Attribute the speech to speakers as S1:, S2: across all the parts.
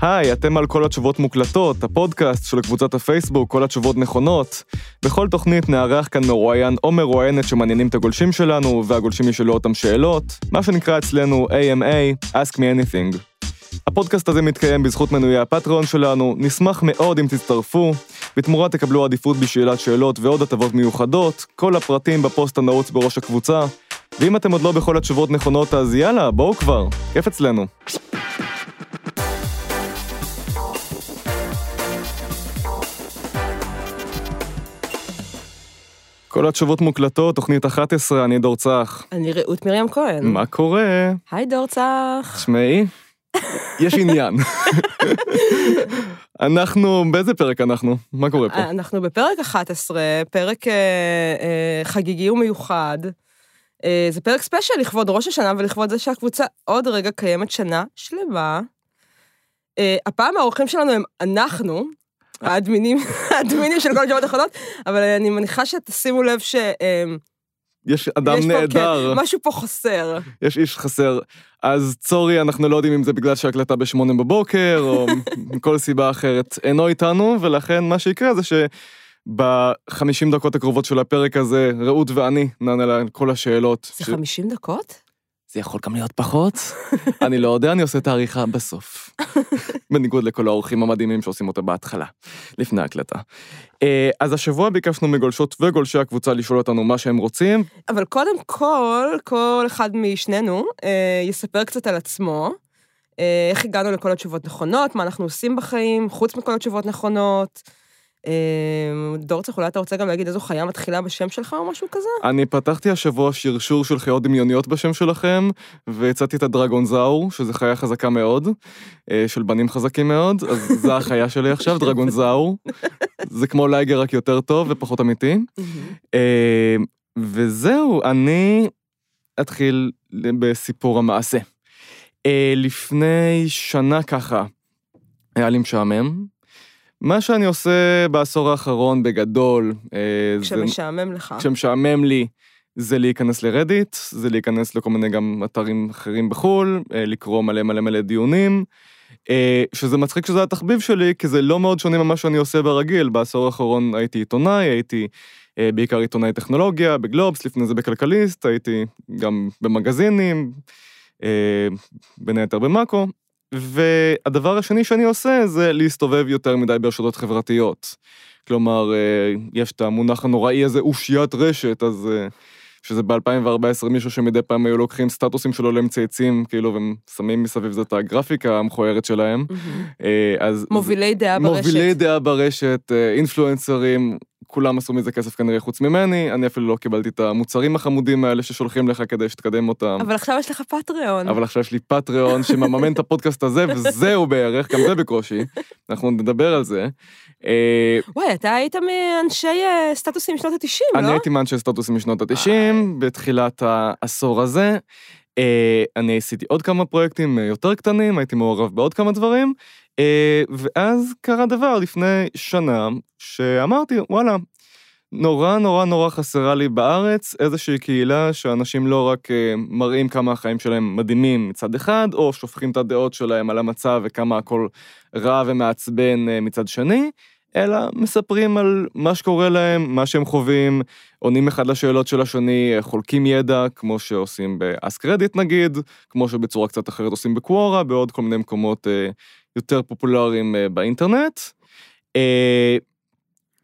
S1: היי, אתם על כל התשובות מוקלטות, הפודקאסט של קבוצת הפייסבוק, כל התשובות נכונות. בכל תוכנית נארח כאן מרואיין או מרואיינת שמעניינים את הגולשים שלנו, והגולשים ישאלו אותם שאלות, מה שנקרא אצלנו AMA, Ask Me Anything. הפודקאסט הזה מתקיים בזכות מנויי הפטריון שלנו, נשמח מאוד אם תצטרפו, בתמורה תקבלו עדיפות בשאלת שאלות ועוד הטבות מיוחדות, כל הפרטים בפוסט הנעוץ בראש הקבוצה, ואם אתם עוד לא בכל התשובות נכונות אז יאללה, בואו כבר, כיף אצלנו. כל התשובות מוקלטות, תוכנית 11, אני דור צח.
S2: אני רעות מרים כהן.
S1: מה קורה?
S2: היי דור צח.
S1: תשמעי, יש עניין. אנחנו, באיזה פרק אנחנו? מה קורה פה?
S2: אנחנו בפרק 11, פרק אה, אה, חגיגי ומיוחד. אה, זה פרק ספיישל לכבוד ראש השנה ולכבוד זה שהקבוצה עוד רגע קיימת שנה שלמה. אה, הפעם האורחים שלנו הם אנחנו, האדמינים, האדמינים של כל התשובות האחרונות, אבל אני מניחה שתשימו לב ש... אה,
S1: יש אדם
S2: יש פה,
S1: נהדר,
S2: כן, משהו פה חסר.
S1: יש איש חסר. אז צורי, אנחנו לא יודעים אם זה בגלל שהקלטה בשמונה בבוקר, או מכל סיבה אחרת. אינו איתנו, ולכן מה שיקרה זה שבחמישים דקות הקרובות של הפרק הזה, רעות ואני נענה על כל השאלות.
S2: זה
S1: ש-
S2: 50 דקות?
S1: זה יכול גם להיות פחות. אני לא יודע, אני עושה את העריכה בסוף. בניגוד לכל האורחים המדהימים שעושים אותה בהתחלה, לפני ההקלטה. אה, אז השבוע ביקשנו מגולשות וגולשי הקבוצה לשאול אותנו מה שהם רוצים.
S2: אבל קודם כל, כל אחד משנינו אה, יספר קצת על עצמו, אה, איך הגענו לכל התשובות נכונות, מה אנחנו עושים בחיים, חוץ מכל התשובות נכונות. אה, דורצח, אולי אתה רוצה גם להגיד איזו חיה מתחילה בשם שלך או משהו כזה?
S1: אני פתחתי השבוע שרשור של חיות דמיוניות בשם שלכם, והצעתי את הדרגון זאור, שזו חיה חזקה מאוד, אה, של בנים חזקים מאוד, אז זו החיה שלי עכשיו, דרגון זאור. זה כמו לייגר רק יותר טוב ופחות אמיתי. אה, וזהו, אני אתחיל בסיפור המעשה. אה, לפני שנה ככה, היה לי משעמם. מה שאני עושה בעשור האחרון בגדול, אה, זה...
S2: כשמשעמם לך.
S1: כשמשעמם לי, זה להיכנס לרדיט, זה להיכנס לכל מיני גם אתרים אחרים בחו"ל, אה, לקרוא מלא מלא מלא דיונים, אה, שזה מצחיק שזה התחביב שלי, כי זה לא מאוד שונה ממה שאני עושה ברגיל. בעשור האחרון הייתי עיתונאי, הייתי בעיקר עיתונאי טכנולוגיה, בגלובס, לפני זה בכלכליסט, הייתי גם במגזינים, בין היתר במאקו, והדבר השני שאני עושה זה להסתובב יותר מדי ברשתות חברתיות. כלומר, אה, יש את המונח הנוראי הזה, אושיית רשת, אז... אה, שזה ב-2014 מישהו שמדי פעם היו לוקחים סטטוסים שלו למצייצים, כאילו, והם שמים מסביב זה את הגרפיקה המכוערת שלהם. אה, אז...
S2: מובילי דעה ברשת.
S1: מובילי דעה ברשת, אינפלואנסרים, כולם עשו מזה כסף כנראה חוץ ממני, אני אפילו לא קיבלתי את המוצרים החמודים האלה ששולחים לך כדי שתקדם אותם.
S2: אבל עכשיו יש לך פטריון.
S1: אבל עכשיו יש לי פטריון שמממן את הפודקאסט הזה, וזהו בערך, גם זה בקושי. אנחנו נדבר על זה. אה,
S2: וואי, אתה היית מאנשי אה, סטטוסים משנות ה-90, לא?
S1: אני הייתי מאנשי סטטוסים משנות ה-90, בתחילת העשור הזה. אה, אני עשיתי עוד כמה פרויקטים יותר קטנים, הייתי מעורב בעוד כמה דברים, ואז קרה דבר לפני שנה, שאמרתי, וואלה, נורא נורא נורא חסרה לי בארץ איזושהי קהילה שאנשים לא רק אה, מראים כמה החיים שלהם מדהימים מצד אחד, או שופכים את הדעות שלהם על המצב וכמה הכל רע ומעצבן אה, מצד שני, אלא מספרים על מה שקורה להם, מה שהם חווים, עונים אחד לשאלות של השני, חולקים ידע, כמו שעושים ב-Ask Reddit נגיד, כמו שבצורה קצת אחרת עושים בקוורה, בעוד כל מיני מקומות אה, יותר פופולריים אה, באינטרנט. אה,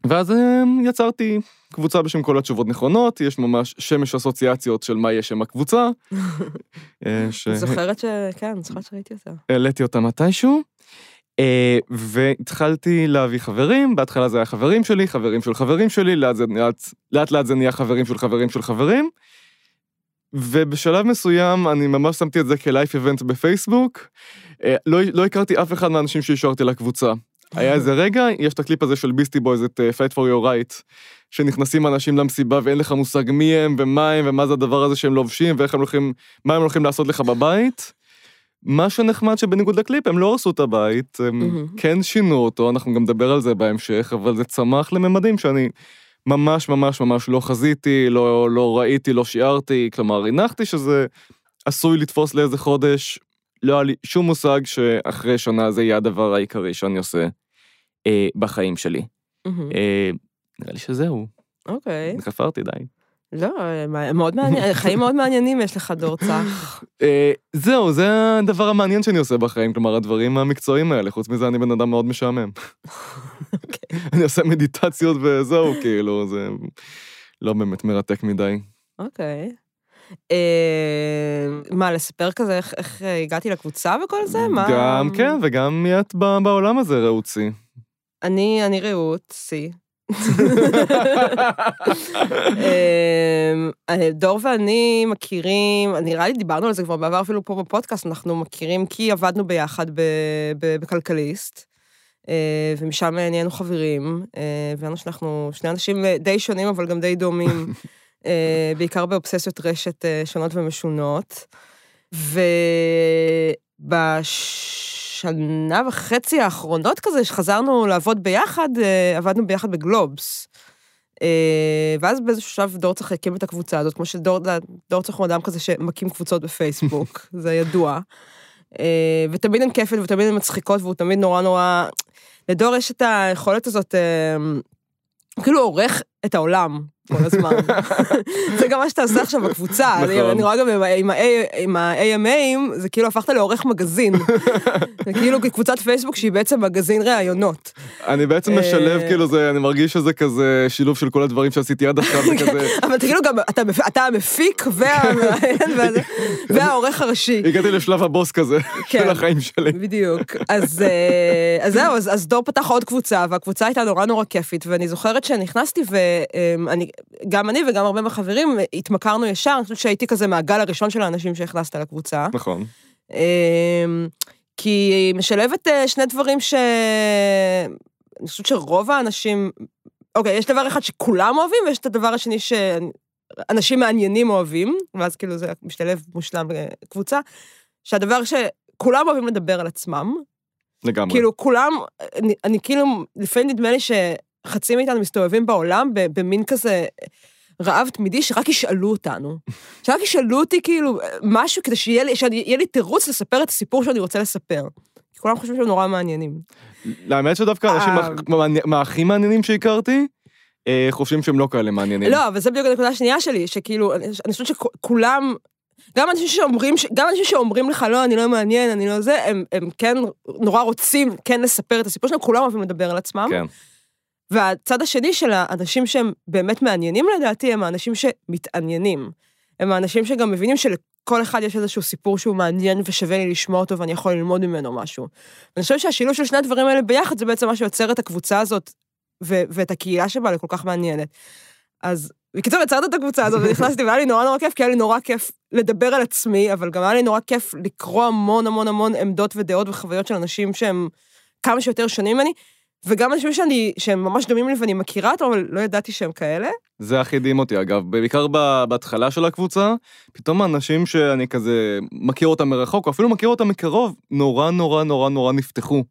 S1: ואז אה, יצרתי קבוצה בשם כל התשובות נכונות, יש ממש שמש אסוציאציות של מה יהיה שם הקבוצה. אה, ש-
S2: זוכרת ש... כן, זוכרת שראיתי אותה.
S1: העליתי אותה מתישהו, אה, והתחלתי להביא חברים, בהתחלה זה היה חברים שלי, חברים של חברים שלי, לאט, זה, לאט, לאט לאט זה נהיה חברים של חברים של חברים, ובשלב מסוים אני ממש שמתי את זה כ life event בפייסבוק, אה, לא, לא הכרתי אף אחד מהאנשים שאישרתי לקבוצה. היה איזה רגע, יש את הקליפ הזה של ביסטי בויז, את uh, Fight for your right, שנכנסים אנשים למסיבה ואין לך מושג מי הם ומה הם ומה זה הדבר הזה שהם לובשים ואיך הם הולכים, מה הם הולכים לעשות לך בבית. מה שנחמד שבניגוד לקליפ, הם לא הרסו את הבית, הם
S2: מהמם.
S1: כן שינו אותו, אנחנו גם נדבר על זה בהמשך, אבל זה צמח לממדים שאני ממש ממש ממש לא חזיתי, לא, לא ראיתי, לא שיערתי, כלומר, הנחתי שזה עשוי לתפוס לאיזה חודש, לא היה לי שום מושג שאחרי שנה זה יהיה הדבר העיקרי שאני עושה אה, בחיים שלי.
S2: מהמם.
S1: אה, נראה לי שזהו,
S2: אוקיי.
S1: חפרתי די.
S2: לא, מאוד מעניין, חיים מאוד מעניינים יש לך, דור צח.
S1: אה, זהו, זה הדבר המעניין שאני עושה בחיים, כלומר, הדברים המקצועיים האלה, חוץ מזה אני בן אדם מאוד משעמם. אני עושה מדיטציות וזהו, כאילו, זה לא באמת מרתק מדי.
S2: אוקיי. אה, מה, לספר כזה איך- הגעתי לקבוצה וכל זה?
S1: גם כן, וגם מי את בעולם הזה, רעוצי.
S2: אני, אני רעות, סי. אה, דור ואני מכירים, נראה לי דיברנו על זה כבר בעבר אפילו פה בפודקאסט, אנחנו מכירים כי עבדנו ביחד בכלכליסט, אה, ומשם נהיינו חברים, אה, והבנו שאנחנו שני אנשים די שונים אבל גם די דומים, בעיקר באובססיות רשת שונות ומשונות. ובשנה וחצי האחרונות כזה, שחזרנו לעבוד ביחד, אה, עבדנו ביחד בגלובס. אה, ואז באיזשהו שלב דור צריך להקים את הקבוצה הזאת, כמו שדור דור צריך הוא אדם כזה שמקים קבוצות בפייסבוק, זה ידוע. אה, ותמיד הן כיפת ותמיד הן מצחיקות, והוא תמיד נורא נורא... לדור יש את היכולת הזאת, כאילו עורך את העולם כל הזמן. זה גם מה שאתה עושה עכשיו בקבוצה.
S1: נכון.
S2: אני רואה גם עם ה-AMAים, זה כאילו הפכת לעורך מגזין. זה כאילו קבוצת פייסבוק שהיא בעצם מגזין ראיונות.
S1: אני בעצם
S2: אה,
S1: משלב, כאילו, זה, אני מרגיש שזה כזה שילוב של כל הדברים שעשיתי עד עכשיו, זה כזה...
S2: אבל כאילו גם, אתה מפ- אתה המפיק והמראיין והעורך הראשי.
S1: הגעתי לשלב הבוס כזה,
S2: כן.
S1: של החיים שלי.
S2: בדיוק. אז, אה, אז זהו, אז, אז דור פתח עוד קבוצה, והקבוצה הייתה נורא נורא כיפית, ואני זוכרת שנכנסתי, ואני, גם אני וגם הרבה מהחברים התמכרנו ישר, אני חושבת שהייתי כזה מהגל הראשון של האנשים שהכנסת לקבוצה.
S1: נכון.
S2: אמ, כי היא משלבת אה, שני דברים ש... אני חושבת שרוב האנשים... אוקיי, יש דבר אחד שכולם אוהבים, ויש את הדבר השני שאנשים מעניינים אוהבים, ואז כאילו זה משתלב מושלם בקבוצה, שהדבר שכולם אוהבים לדבר על עצמם,
S1: לגמרי.
S2: כאילו כולם, אני, אני כאילו, לפעמים נדמה לי שחצי מאיתנו מסתובבים בעולם במין כזה רעב תמידי, שרק ישאלו אותנו. שרק ישאלו אותי כאילו משהו כדי שיהיה לי, שיהיה לי תירוץ לספר את הסיפור שאני רוצה לספר. כי כולם חושבים שהם נורא מעניינים.
S1: האמת שדוווקא אנשים
S2: אה.
S1: מה- מה- מהכי מעניינים שהכרתי, אה, חושבים שהם לא כאלה מעניינים.
S2: לא, אבל זה בדיוק הנקודה השנייה שלי, שכאילו, אני חושבת שכולם, גם אנשים שאומרים, גם אנשים שאומרים לך, לא, אני לא מעניין, אני לא זה, הם, הם כן נורא רוצים כן לספר את הסיפור שלהם, כולם אוהבים לדבר על עצמם.
S1: כן.
S2: והצד השני של האנשים שהם באמת מעניינים לדעתי, הם האנשים שמתעניינים. הם האנשים שגם מבינים שלכל אחד יש איזשהו סיפור שהוא מעניין ושווה לי לשמוע אותו ואני יכול ללמוד ממנו משהו. ואני חושבת שהשילוב של שני הדברים האלה ביחד זה בעצם מה שיוצר את הקבוצה הזאת ו- ואת הקהילה שבה לכל כך מעניינת. אז בקיצור, יצרת את הקבוצה הזאת ונכנסתי והיה לי נורא נורא כיף, כי היה לי נורא כיף לדבר על עצמי, אבל גם היה לי נורא כיף לקרוא המון המון המון עמדות ודעות וחוויות של אנשים שהם כמה שיותר שונים ממני, וגם אנשים שאני, שהם ממש דומים לי ואני מכירה אותם, אבל לא ידעתי שהם כאלה.
S1: זה הכי הדהים אותי, אגב. בעיקר בהתחלה של הקבוצה, פתאום האנשים שאני כזה מכיר אותם מרחוק, או אפילו מכיר אותם מקרוב, נורא נורא נורא נורא נפתחו.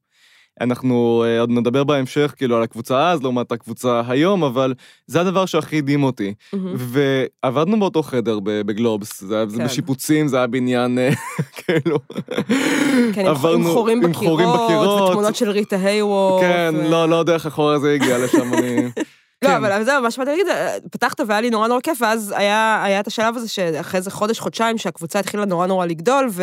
S1: אנחנו אה, עוד נדבר בהמשך, כאילו, על הקבוצה אז, לעומת הקבוצה היום, אבל זה הדבר שהכי הדהים אותי. ועבדנו באותו חדר בגלובס, זה היה
S2: כן.
S1: בשיפוצים, זה היה בניין, אה, כאילו...
S2: כן, עם- עם חורים
S1: עם חורים
S2: בקירות,
S1: בקירות.
S2: ותמונות של ריטה היוורד.
S1: כן,
S2: ו-
S1: לא, לא יודע איך החור הזה הגיע לשם, אני...
S2: לא,
S1: כן.
S2: אבל זהו, מה שבאתי להגיד, אה, פתחת והיה לי נורא נורא כיף, ואז היה, היה את השלב הזה שאחרי איזה חודש, חודשיים, שהקבוצה התחילה נורא נורא לגדול, ו...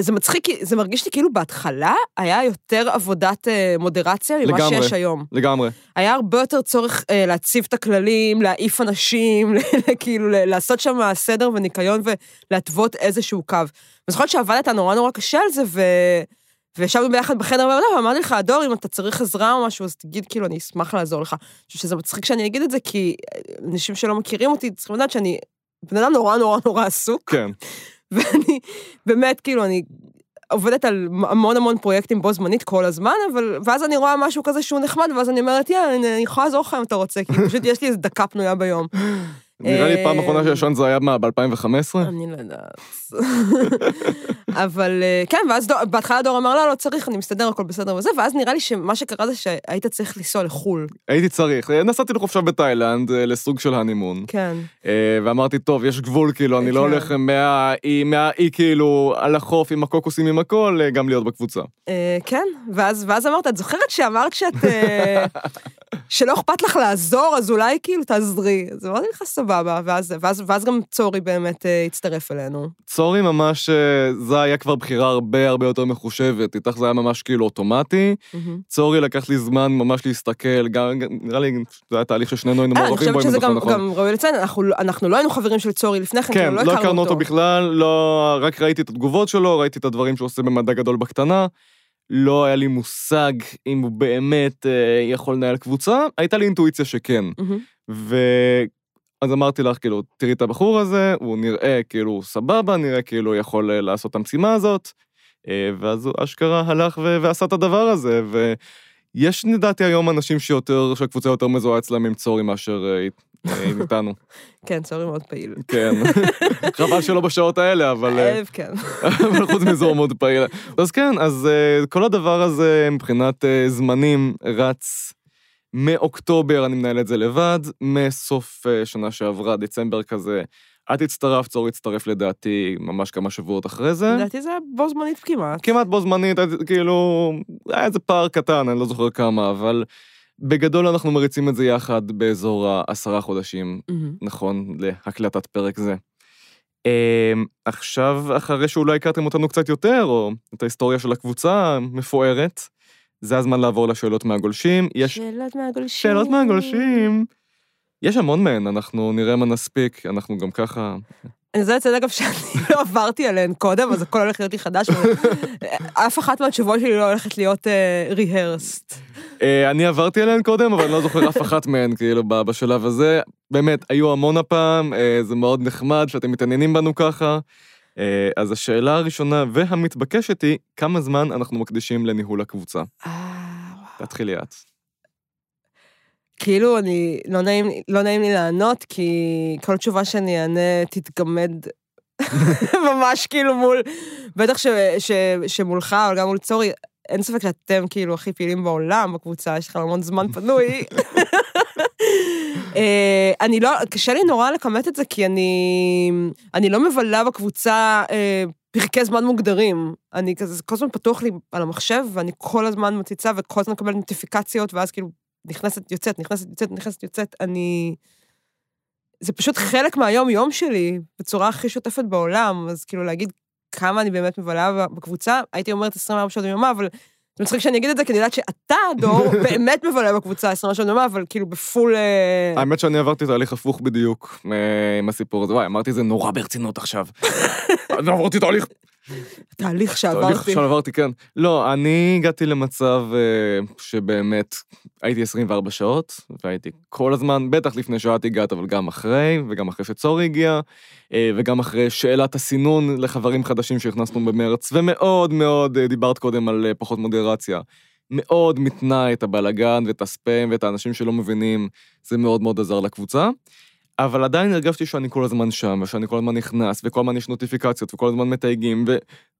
S2: זה מצחיק, זה מרגיש לי כאילו בהתחלה היה יותר עבודת אה, מודרציה ממה
S1: לגמרי.
S2: שיש היום.
S1: לגמרי.
S2: היה הרבה יותר צורך אה, להציב את הכללים, להעיף אנשים, כאילו לעשות שם סדר וניקיון ולהתוות איזשהו קו. ואני זוכרת שעבדת נורא נורא קשה על זה, ו... וישבנו ביחד בחדר בעבודה, ואמרתי לך, דור, אם אתה צריך עזרה או משהו, אז תגיד, כאילו, אני אשמח לעזור לך. אני חושבת שזה מצחיק שאני אגיד את זה, כי אה, אנשים שלא מכירים אותי צריכים לדעת שאני בן אדם נורא נורא נורא עסוק,
S1: כן.
S2: ואני באמת, כאילו, אני עובדת על המון המון פרויקטים בו זמנית כל הזמן, אבל, ואז אני רואה משהו כזה שהוא נחמד, ואז אני אומרת, יאללה, אני, יכולה לעזור לך אם אתה רוצה, כי פשוט יש לי איזה דקה פנויה ביום.
S1: נראה לי פעם
S2: אה,
S1: אחרונה שישן זה היה מה, ב-2015?
S2: אני לא יודעת. אבל אה, כן, ואז דור- בהתחלה דור אמר, לא, לא צריך, אני מסתדר, הכל בסדר וזה, ואז נראה לי שמה שקרה זה שהיית צריך לנסוע לחו"ל.
S1: הייתי צריך. נסעתי לחופשה בתאילנד, אה, לסוג של הנימון.
S2: כן.
S1: אה, ואמרתי, טוב, יש גבול, כאילו, אני לא
S2: כן.
S1: הולך מהאי, מהאי, כאילו, על החוף עם הקוקוסים, עם הכל, אה, גם להיות בקבוצה.
S2: אה, כן, ואז, ואז אמרת, את זוכרת שאמרת שאת... אה, שלא אכפת לך לעזור, אז אולי כאילו תעזרי. אז אמרתי לך, סבבה, ואז, ואז, ואז גם צורי באמת אה, הצטרף אלינו.
S1: צורי ממש, אה, זה היה כבר בחירה הרבה הרבה יותר מחושבת, איתך זה היה ממש כאילו אוטומטי. צורי לקח לי זמן ממש להסתכל, גם, גם- נראה לי זה היה תהליך ששנינו היינו
S2: אה, אני
S1: מעורבים בו,
S2: חושבת
S1: אם אני
S2: שזה
S1: זוכר נכון.
S2: גם ראוי לציין, אנחנו, לא- אנחנו לא היינו חברים של צורי לפני כן,
S1: כן,
S2: כאילו,
S1: לא הכרנו אותו בכלל, לא, רק ראיתי את התגובות שלו, ראיתי את הדברים שהוא עושה במדע גדול בקטנה. לא היה לי מושג אם הוא באמת אה, יכול לנהל קבוצה, הייתה לי אינטואיציה שכן.
S2: מהמם.
S1: ואז אמרתי לך, כאילו, תראי את הבחור הזה, הוא נראה כאילו סבבה, נראה כאילו יכול אה, לעשות את המשימה הזאת, אה, ואז הוא אשכרה הלך ו- ועשה את הדבר הזה, ויש לדעתי היום אנשים שיותר, שהקבוצה יותר מזוהה אצלם עם צורי מאשר אה, עם איתנו.
S2: כן, צורי מאוד פעיל.
S1: כן. חבל שלא בשעות האלה, אבל... אה,
S2: אה, כן.
S1: אבל חוץ מזה הוא מאוד פעיל. אז כן, אז כל הדבר הזה מבחינת זמנים רץ מאוקטובר, אני מנהל את זה לבד, מסוף אה, שנה שעברה, דצמבר כזה. את הצטרפת, צור הצטרף לדעתי ממש כמה שבועות אחרי זה.
S2: לדעתי זה היה בו זמנית כמעט.
S1: כמעט בו זמנית, כאילו, היה איזה פער קטן, אני לא זוכר כמה, אבל בגדול אנחנו מריצים את זה יחד באזור העשרה חודשים
S2: מהמם.
S1: נכון להקלטת פרק זה. אמ, עכשיו, אחרי שאולי הכרתם אותנו קצת יותר, או את ההיסטוריה של הקבוצה המפוארת, זה הזמן לעבור לשאלות מהגולשים. יש
S2: שאלות מהגולשים.
S1: שאלות מהגולשים. יש המון מהן, אנחנו נראה מה נספיק, אנחנו גם ככה...
S2: אני רוצה לציין אגב שאני לא עברתי עליהן קודם, אז הכל הולך להיות לי חדש. אף אחת מהתשובות שלי לא הולכת להיות ריהרסט.
S1: אה, אני עברתי עליהן קודם, אבל אני לא זוכר אף אחת מהן, כאילו, בשלב הזה. באמת, היו המון הפעם, אה, זה מאוד נחמד שאתם מתעניינים בנו ככה. אה, אז השאלה הראשונה והמתבקשת היא, כמה זמן אנחנו מקדישים לניהול הקבוצה? תתחילי את.
S2: כאילו, אני, לא נעים, לא נעים לי לענות, כי כל תשובה שאני אענה תתגמד ממש כאילו מול, בטח ש, ש, שמולך, אבל גם מול צורי, אין ספק שאתם כאילו הכי פעילים בעולם בקבוצה, יש לכם המון זמן פנוי. אה, אני לא, קשה לי נורא לכמת את זה, כי אני, אני לא מבלה בקבוצה אה, פרקי זמן מוגדרים. אני כזה, זה כל הזמן פתוח לי על המחשב, ואני כל הזמן מציצה וכל הזמן מקבלת נוטיפיקציות, ואז כאילו נכנסת, יוצאת, נכנסת, יוצאת, נכנסת, יוצאת, אני... זה פשוט חלק מהיום-יום שלי, בצורה הכי שוטפת בעולם, אז כאילו להגיד כמה אני באמת מבלה בקבוצה, הייתי אומרת 24 שעות ביממה, אבל זה מצחיק שאני אגיד את זה, כי אני יודעת שאתה, דור, באמת מבלה בקבוצה 24 שעות ביממה, אבל כאילו בפול... אה,
S1: האמת שאני עברתי תהליך הפוך בדיוק אה, עם הסיפור הזה. וואי, אמרתי זה נורא ברצינות עכשיו. אני עברתי תהליך
S2: תהליך
S1: תהליך
S2: שעברתי.
S1: שעברתי, כן. לא, אני הגעתי למצב אה, שבאמת הייתי 24 שעות, והייתי כל הזמן, בטח לפני שאת הגעת, אבל גם אחרי, וגם אחרי שצורי הגיע, אה, וגם אחרי שאלת הסינון לחברים חדשים שהכנסנו במרץ, ומאוד מאוד, אה, דיברת קודם על פחות מודרציה. מאוד מתנה את הבלגן ואת הספאם ואת האנשים שלא מבינים, זה מאוד מאוד עזר לקבוצה. אבל עדיין הרגשתי שאני כל הזמן שם, ושאני כל הזמן נכנס, וכל הזמן יש נוטיפיקציות, וכל הזמן מתייגים,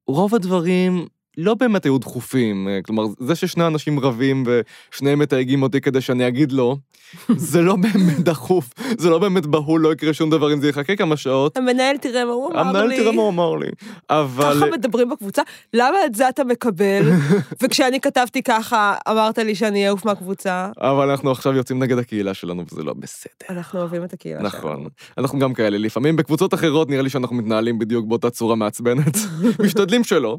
S1: ורוב הדברים לא באמת היו דחופים. אה, כלומר, זה ששני אנשים רבים ושניהם מתייגים אותי כדי שאני אגיד לא, זה לא באמת דחוף, זה לא באמת בהול, לא יקרה שום דבר אם זה יחכה כמה שעות.
S2: המנהל תראה מה הוא אמר לי.
S1: המנהל תראה מה הוא אמר לי. אבל...
S2: ככה מדברים בקבוצה, למה את זה אתה מקבל? וכשאני כתבתי ככה, אמרת לי שאני אעוף מהקבוצה.
S1: אבל אנחנו עכשיו יוצאים נגד הקהילה שלנו, וזה לא בסדר.
S2: אנחנו אוהבים את הקהילה שלנו.
S1: נכון. אנחנו גם כאלה, לפעמים בקבוצות אחרות נראה לי שאנחנו מתנהלים בדיוק באותה צורה מעצבנת. משתדלים שלא.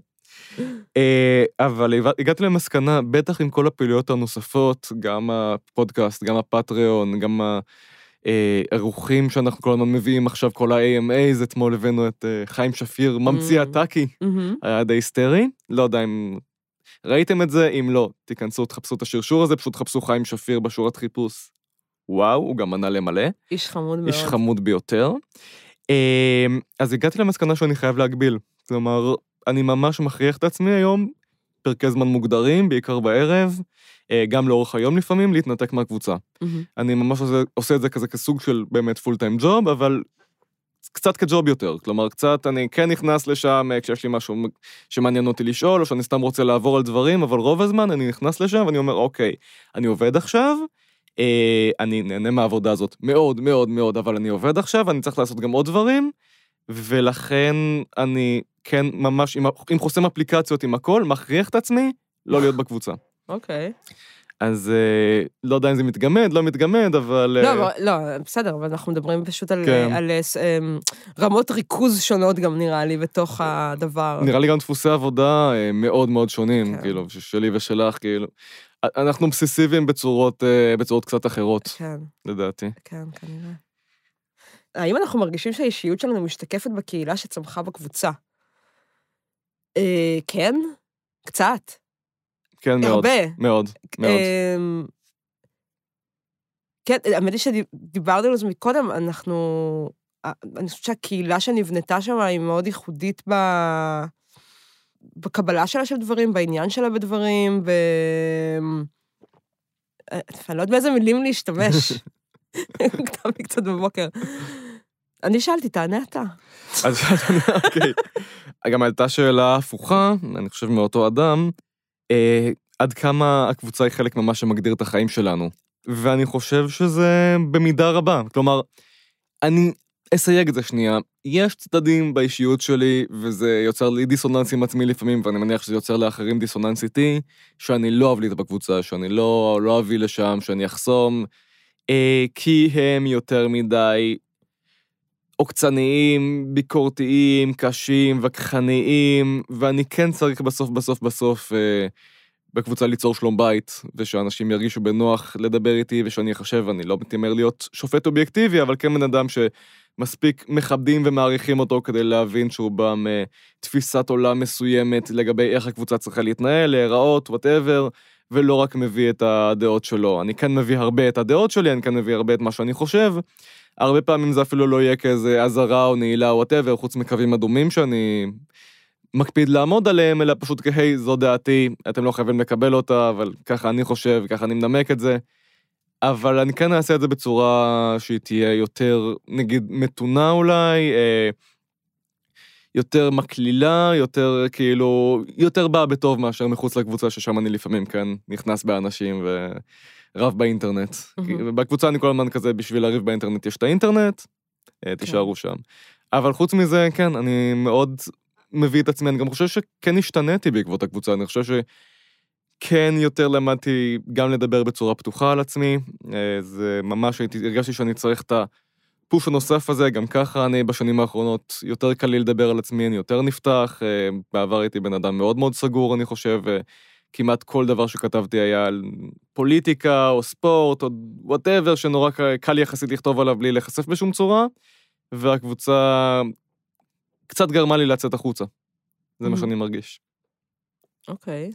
S1: אה, אבל הגעתי למסקנה, בטח עם כל הפעילויות הנוספות, גם הפודקאסט, גם הפטריון, גם האירוחים שאנחנו כל הזמן מביאים עכשיו, כל ה-AMAs, אתמול הבאנו את אה, חיים שפיר, ממציא
S2: Mm.
S1: הטאקי,
S2: מהמם.
S1: היה די היסטרי. לא יודע אם ראיתם את זה, אם לא, תיכנסו, תחפשו את השרשור הזה, פשוט תחפשו חיים שפיר בשורת חיפוש. וואו, הוא גם ענה למלא.
S2: איש חמוד מאוד.
S1: איש חמוד ביותר. אז הגעתי למסקנה שאני חייב להגביל. כלומר, אני ממש מכריח את עצמי היום, פרקי זמן מוגדרים, בעיקר בערב, אה, גם לאורך היום לפעמים, להתנתק מהקבוצה.
S2: מהמם.
S1: אני ממש עושה, עושה את זה כזה כסוג של באמת פול טיים ג'וב, אבל קצת כג'וב יותר. כלומר, קצת אני כן נכנס לשם אה, כשיש לי משהו שמעניין אותי לשאול, או שאני סתם רוצה לעבור על דברים, אבל רוב הזמן אני נכנס לשם ואני אומר, אוקיי, אני עובד עכשיו, אה, אני נהנה מהעבודה הזאת מאוד מאוד מאוד, אבל אני עובד עכשיו, אני צריך לעשות גם עוד דברים, ולכן אני כן ממש, עם, עם חוסם אפליקציות, עם הכל, מכריח את עצמי לא להיות בקבוצה.
S2: אוקיי.
S1: אז אה, לא יודע אם זה מתגמד, לא מתגמד, אבל...
S2: לא,
S1: אה,
S2: לא, בסדר, אבל אנחנו מדברים פשוט על,
S1: כן.
S2: על אה, רמות ריכוז שונות גם, נראה לי, בתוך הדבר.
S1: נראה לי גם דפוסי עבודה מאוד מאוד שונים,
S2: כן.
S1: כאילו, שלי ושלך, כאילו. אנחנו אובססיביים בצורות, בצורות קצת אחרות,
S2: כן,
S1: לדעתי.
S2: כן, כנראה. האם אנחנו מרגישים שהאישיות שלנו משתקפת בקהילה שצמחה בקבוצה? אה, כן, קצת.
S1: כן, מאוד.
S2: הרבה.
S1: מאוד, מאוד.
S2: אמ, כן, האמת היא שדיברנו על זה מקודם, אנחנו... אה, אני חושבת שהקהילה שנבנתה שם היא מאוד ייחודית ב... בקבלה שלה של דברים, בעניין שלה בדברים, ב... אה, אני לא יודעת באיזה מילים להשתמש. קטן לי קצת בבוקר. אני שאלתי, תענה אתה.
S1: אז אוקיי. גם עלתה שאלה הפוכה, אני חושב מאותו אדם, אה, עד כמה הקבוצה היא חלק ממה שמגדיר את החיים שלנו. ואני חושב שזה במידה רבה. כלומר, אני אסייג את זה שנייה. יש צדדים באישיות שלי, וזה יוצר לי דיסוננס עם עצמי לפעמים, ואני מניח שזה יוצר לאחרים דיסוננס איתי, שאני לא אבליט בקבוצה, שאני לא, לא אביא לשם, שאני אחסום, כי הם יותר מדי עוקצניים, ביקורתיים, קשים, וכחניים, ואני כן צריך בסוף, בסוף, בסוף אה, בקבוצה ליצור שלום בית, ושאנשים ירגישו בנוח לדבר איתי, ושאני אחשב, אני לא מתיימר להיות שופט אובייקטיבי, אבל כן בן אדם שמספיק מכבדים ומעריכים אותו כדי להבין שהוא בא מתפיסת עולם מסוימת לגבי איך הקבוצה צריכה להתנהל, להיראות, whatever, ולא רק מביא את הדעות שלו. אני כן מביא הרבה את הדעות שלי, אני כן מביא הרבה את מה שאני חושב. הרבה פעמים זה אפילו לא יהיה כאיזה אזהרה או נעילה או whatever, חוץ מקווים אדומים שאני מקפיד לעמוד עליהם, אלא פשוט כהי, זו דעתי, אתם לא חייבים לקבל אותה, אבל ככה אני חושב, ככה אני מנמק את זה. אבל אני כן אעשה את זה בצורה שהיא תהיה יותר, נגיד, מתונה אולי, אה, יותר מקלילה, יותר כאילו, יותר באה בטוב מאשר מחוץ לקבוצה, ששם אני לפעמים כן נכנס באנשים ורב באינטרנט.
S2: מהמם.
S1: בקבוצה אני כל הזמן כזה, בשביל לריב באינטרנט יש את האינטרנט, אה, תישארו שם. אבל חוץ מזה, כן, אני מאוד מביא את עצמי, אני גם חושב שכן השתניתי בעקבות הקבוצה, אני חושב שכן יותר למדתי גם לדבר בצורה פתוחה על עצמי, אה, זה ממש הייתי, הרגשתי שאני צריך את הפוש הנוסף הזה, גם ככה אני בשנים האחרונות יותר קל לי לדבר על עצמי, אני יותר נפתח, אה, בעבר הייתי בן אדם מאוד מאוד סגור, אני חושב, כמעט כל דבר שכתבתי היה על פוליטיקה או ספורט או whatever, שנורא קל יחסית לכתוב עליו בלי להיחשף בשום צורה, והקבוצה קצת גרמה לי לצאת החוצה. זה מה
S2: Mhm.
S1: שאני מרגיש.
S2: אוקיי.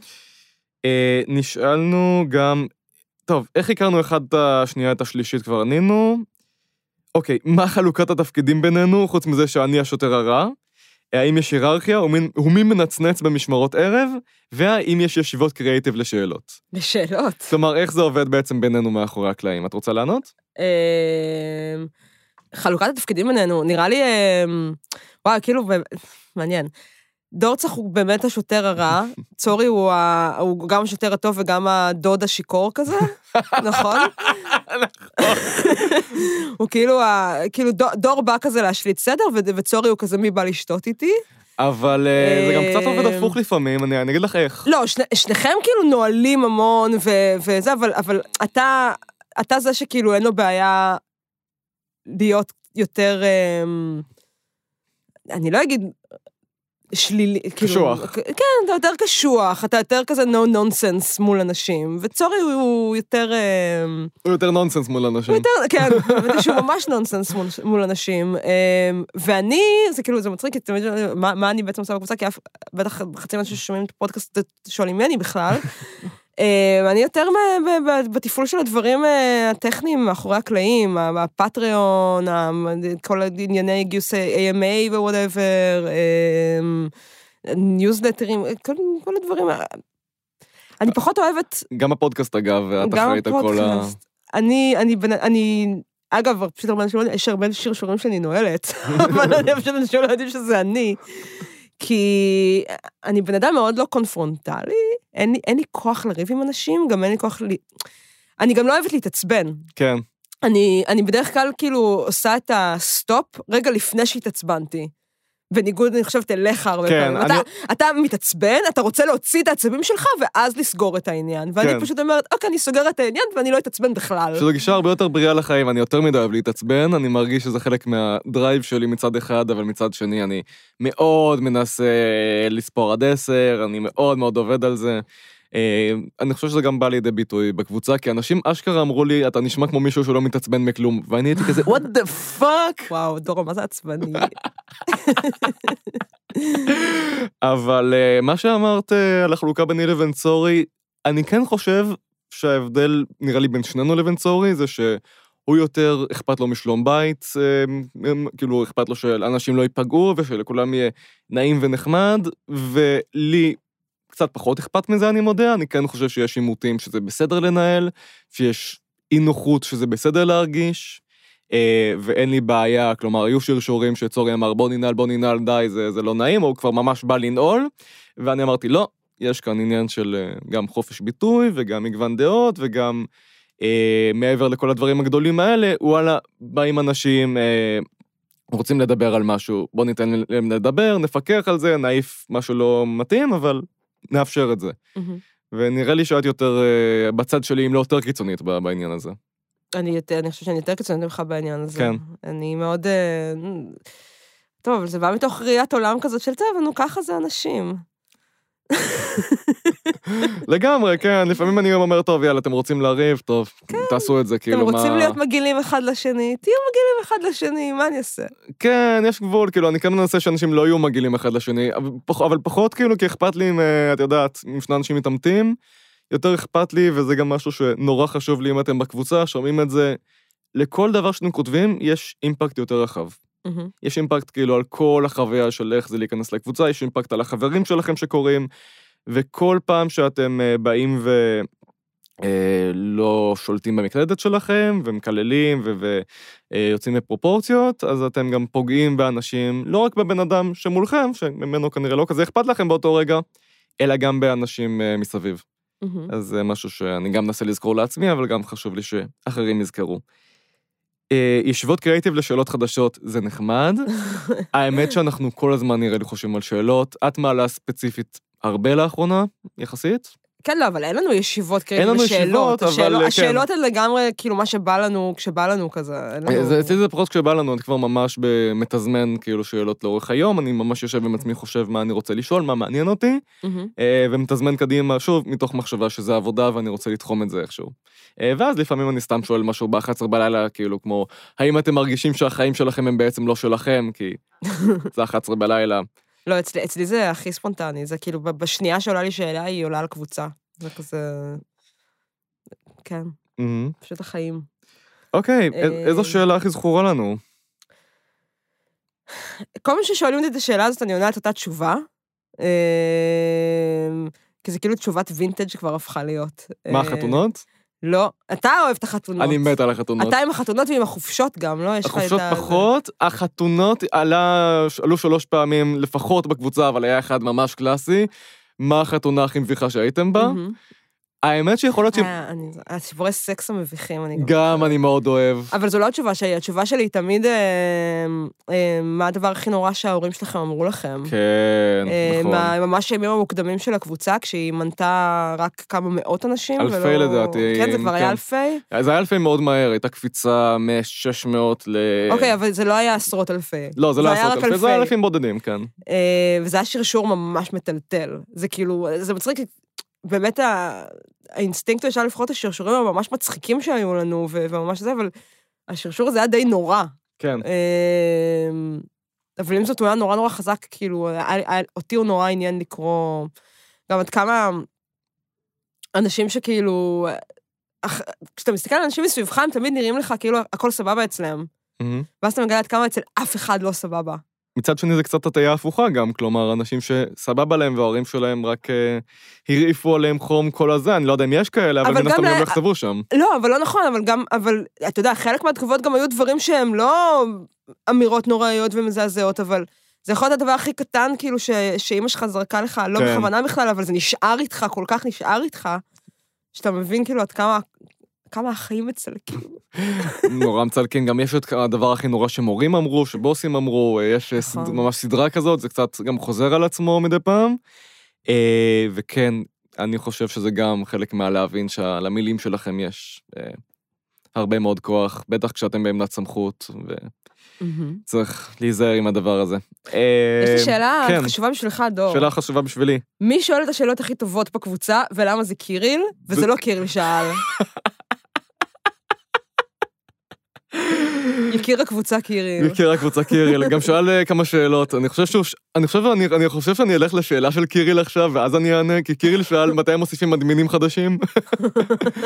S1: אה, נשאלנו גם, טוב, איך הכרנו אחד את השנייה את השלישית כבר ענינו? אוקיי, מה חלוקת התפקידים בינינו, חוץ מזה שאני השוטר הרע? האם יש היררכיה, ומי, מנצנץ במשמרות ערב? והאם יש ישיבות קריאיטיב לשאלות?
S2: בשאלות.
S1: כלומר, איך זה עובד בעצם בינינו מאחורי הקלעים? את רוצה לענות?
S2: אמ, חלוקת התפקידים בינינו, נראה לי, אמ, וואי, כאילו, מעניין. דורצח הוא באמת השוטר הרע, צורי הוא, ה... הוא גם השוטר הטוב וגם הדוד השיכור כזה, נכון? הוא כאילו. כאילו דור, בא כזה להשליט סדר. וצורי הוא כזה מי בא לשתות איתי.
S1: אבל אה, זה גם קצת עובד
S2: אה,
S1: הפוך לפעמים, אני, אני אגיד לך איך.
S2: לא, שני, שניכם כאילו נועלים המון ו, וזה, אבל, אבל אתה, אתה זה שכאילו אין לו בעיה להיות יותר, אמ, אני לא אגיד שלילי,
S1: קשוח.
S2: כאילו, כן, אתה יותר קשוח, אתה יותר כזה no nonsense מול אנשים, וצורי הוא, יותר, אמ,
S1: הוא יותר נונסנס מול אנשים.
S2: הוא יותר, כן, האמת שהוא ממש נונסנס מול, מול אנשים. אמ, ואני, זה כאילו, זה מצחיק, כי תמיד, מה, מה אני בעצם עושה בקבוצה? כי אף, בטח חצי מהאנשים ששומעים את הפודקאסט שואלים מי אני בכלל. אמ, אני יותר בתפעול של הדברים אה, הטכניים מאחורי הקלעים, הפטריון, כל ענייני גיוס AMA ו whatever, ניוזלטרים, כל, כל הדברים. אני פחות אוהבת
S1: גם הפודקאסט, אגב, את אחראית על כל ה...
S2: אני, אני, אני, אגב, פשוט הרבה אנשים, יש הרבה שרשורים שאני נועלת, אבל אני פשוט אנשים לא יודעים שזה אני. כי אני בן אדם מאוד לא קונפרונטלי, אין לי, אין לי כוח לריב עם אנשים, גם אין לי כוח ל... אני גם לא אוהבת להתעצבן.
S1: כן.
S2: אני, אני בדרך כלל כאילו עושה את ה stop רגע לפני שהתעצבנתי. בניגוד, אני חושבת, אליך הרבה
S1: כן,
S2: פעמים.
S1: אני-
S2: אתה, אתה מתעצבן, אתה רוצה להוציא את העצבים שלך, ואז לסגור את העניין. ואני
S1: כן.
S2: פשוט אומרת, אוקיי, אני סוגרת את העניין, ואני לא אתעצבן בכלל.
S1: שזו גישה הרבה יותר בריאה לחיים, אני יותר מדי אוהב להתעצבן, אני מרגיש שזה חלק מהדרייב שלי מצד אחד, אבל מצד שני אני מאוד מנסה לספור עד עשר, אני מאוד מאוד עובד על זה. אה, אני חושב שזה גם בא לידי ביטוי בקבוצה, כי אנשים אשכרה אמרו לי, אתה נשמע כמו מישהו שלא מתעצבן מכלום, ואני הייתי כזה, what the fuck?
S2: וואו, דורון, מה זה עצבני?
S1: אבל אה, מה שאמרת אה, על החלוקה ביני לבין צורי, אני כן חושב שההבדל, נראה לי, בין שנינו לבין צורי, זה שהוא יותר אכפת לו משלום בית, אה, כאילו אכפת לו שאנשים לא ייפגעו ושלכולם יהיה נעים ונחמד, ולי קצת פחות אכפת מזה, אני מודה, אני כן חושב שיש עימותים שזה בסדר לנהל, שיש אי נוחות שזה בסדר להרגיש. אה, ואין לי בעיה, כלומר, היו שרשורים שצורי אמר, בוא ננעל, בוא ננעל, די, זה, זה לא נעים, או הוא כבר ממש בא לנעול, ואני אמרתי, לא, יש כאן עניין של אה, גם חופש ביטוי, וגם מגוון דעות, וגם אה, מעבר לכל הדברים הגדולים האלה, וואלה, באים אנשים, אה, רוצים לדבר על משהו, בוא ניתן להם לדבר, נפקח על זה, נעיף משהו לא מתאים, אבל נאפשר את זה.
S2: מהמם.
S1: ונראה לי שאת יותר אה, בצד שלי, אם לא יותר קיצונית בעניין הזה.
S2: אני יותר, אני חושבת שאני יותר קיצונית ממך בעניין הזה.
S1: כן.
S2: אני מאוד... אה, טוב, אבל זה בא מתוך ראיית עולם כזאת של, טוב, נו, ככה זה אנשים.
S1: לגמרי, כן, לפעמים אני גם אומר, טוב, יאללה, אתם רוצים לריב, טוב, תעשו את זה,
S2: כן. אתם
S1: כאילו, מה...
S2: רוצים להיות מגעילים אחד לשני, תהיו מגעילים אחד לשני, מה אני אעשה?
S1: כן, יש גבול, כאילו, אני כן מנסה שאנשים לא יהיו מגעילים אחד לשני, אבל פח- אבל פחות, כאילו, כי אכפת לי אם, אה, את יודעת, אם שני אנשים מתעמתים, יותר אכפת לי, וזה גם משהו שנורא חשוב לי אם אתם בקבוצה, שומעים את זה. לכל דבר שאתם כותבים, יש אימפקט יותר רחב.
S2: מהמם.
S1: יש אימפקט כאילו על כל החוויה של איך זה להיכנס לקבוצה, יש אימפקט על החברים שלכם שקוראים, וכל פעם שאתם אה, באים ולא שולטים במקלדת שלכם, ומקללים ויוצאים מפרופורציות, אז אתם גם פוגעים באנשים, לא רק בבן אדם שמולכם, שממנו כנראה לא כזה אכפת לכם באותו רגע, אלא גם באנשים אה, מסביב.
S2: מהמם.
S1: אז זה משהו שאני גם מנסה לזכור לעצמי, אבל גם חשוב לי שאחרים יזכרו. אה, ישיבות קריאיטיב לשאלות חדשות זה נחמד. האמת שאנחנו כל הזמן נראה לי חושבים על שאלות. את מעלה ספציפית הרבה לאחרונה, יחסית?
S2: כן, לא, אבל אין לנו ישיבות כאלה
S1: אין לנו. ישיבות, אבל, כן.
S2: השאלות הן לגמרי כאילו מה שבא לנו, כשבא לנו כזה. אין לנו-
S1: אה, אצלי זה פחות כשבא לנו, אני כבר ממש מתזמן כאילו שאלות לאורך היום, אני ממש יושב עם עצמי, חושב מה אני רוצה לשאול, מה מעניין אותי. אה, ומתזמן קדימה, שוב, מתוך מחשבה שזה עבודה ואני רוצה לתחום את זה איכשהו. אה, ואז לפעמים אני סתם שואל משהו ב-11 בלילה, כאילו כמו, האם אתם מרגישים שהחיים שלכם הם בעצם לא שלכם, כי זה 11 בלילה.
S2: לא, אצלי, אצלי זה הכי ספונטני, זה כאילו, בשנייה שעולה לי שאלה, היא עולה על קבוצה. זה כזה... כן,
S1: מהמם.
S2: פשוט החיים.
S1: אוקיי, א-
S2: אה,
S1: איזו שאלה הכי זכורה לנו?
S2: כל פעם ששואלים אותי את השאלה הזאת, אני עונה את אותה תשובה. אה, כי זה כאילו תשובת וינטג' שכבר הפכה להיות.
S1: מה,
S2: אה,
S1: החתונות?
S2: לא, אתה אוהב את החתונות.
S1: אני מת על החתונות.
S2: אתה עם החתונות ועם החופשות גם, לא? יש לך את ה...
S1: החופשות פחות, החתונות עלה, עלו שלוש פעמים לפחות בקבוצה, אבל היה אחד ממש קלאסי. מה החתונה הכי מביכה שהייתם בה?
S2: מהמם.
S1: האמת שיכול להיות ש...
S2: אה, הסיפורי סקס המביכים, אני
S1: גם אני מאוד אוהב.
S2: אבל זו לא התשובה שלי, התשובה שלי היא תמיד, אה, אה, מה הדבר הכי נורא שההורים שלכם אמרו לכם.
S1: כן,
S2: אה,
S1: נכון.
S2: ממש הימים המוקדמים של הקבוצה, כשהיא מנתה רק כמה מאות אנשים.
S1: אלפי לדעתי,
S2: כן, זה כבר
S1: כן.
S2: היה אלפי?
S1: זה היה אלפי מאוד מהר, הייתה קפיצה מ-600 ל...
S2: אוקיי, אבל זה לא היה עשרות אלפי.
S1: לא, זה לא
S2: היה
S1: עשרות אלפי, זה היה אלפים בודדים, כן.
S2: אה, וזה היה שרשור ממש מטלטל. זה כאילו, זה מצחיק, באמת ה- האינסטינקט היה לבחור את השרשורים הממש מצחיקים שהיו לנו, ו- וממש זה, אבל השרשור הזה היה די נורא.
S1: כן.
S2: אה, אבל עם זאת, הוא היה נורא נורא חזק, כאילו, אותי הוא נורא עניין לקרוא, גם עד כמה אנשים שכאילו, אח- כשאתה מסתכל על אנשים מסביבך, הם תמיד נראים לך כאילו הכל סבבה אצלם.
S1: מהמם.
S2: ואז אתה מגלה עד כמה אצל אף אחד לא סבבה.
S1: מצד שני זה קצת הטעיה הפוכה גם, כלומר, אנשים שסבבה להם וההורים שלהם רק אה, הרעיפו עליהם חום כל הזה, אני לא יודע אם יש כאלה, אבל מן הסתם
S2: גם
S1: לא יכתבו שם.
S2: לא, אבל לא נכון, אבל גם, אבל אתה יודע, חלק מהתגובות גם היו דברים שהם לא אמירות נוראיות ומזעזעות, אבל זה יכול להיות הדבר הכי קטן, כאילו, ש, שאימא שלך זרקה לך, לא
S1: כן.
S2: בכוונה בכלל, אבל זה נשאר איתך, כל כך נשאר איתך, שאתה מבין כאילו עד כמה, כמה החיים מצלקים.
S1: נורא מצלקין, גם יש את הדבר הכי נורא שמורים אמרו, שבוסים אמרו, אה, יש אה, סד-
S2: נכון.
S1: ממש סדרה כזאת, זה קצת גם חוזר על עצמו מדי פעם. אה, וכן, אני חושב שזה גם חלק מהלהבין שלמילים שלכם יש הרבה מאוד כוח, בטח כשאתם בעמדת סמכות, וצריך להיזהר עם הדבר הזה.
S2: יש לי שאלה
S1: כן.
S2: חשובה בשבילך, דור.
S1: שאלה חשובה בשבילי.
S2: מי שואל את השאלות הכי טובות בקבוצה, ולמה זה קיריל, וזה
S1: זה-
S2: לא קיריל שאל. יקיר הקבוצה קיריל.
S1: מכיר הקבוצה קיריל, גם שאל אה, כמה שאלות. אני חושב שהוא, אני חושב, אני, אני חושב שאני אלך לשאלה של קיריל עכשיו, ואז אני אענה, כי קיריל שאל מתי הם מוסיפים אדמינים חדשים.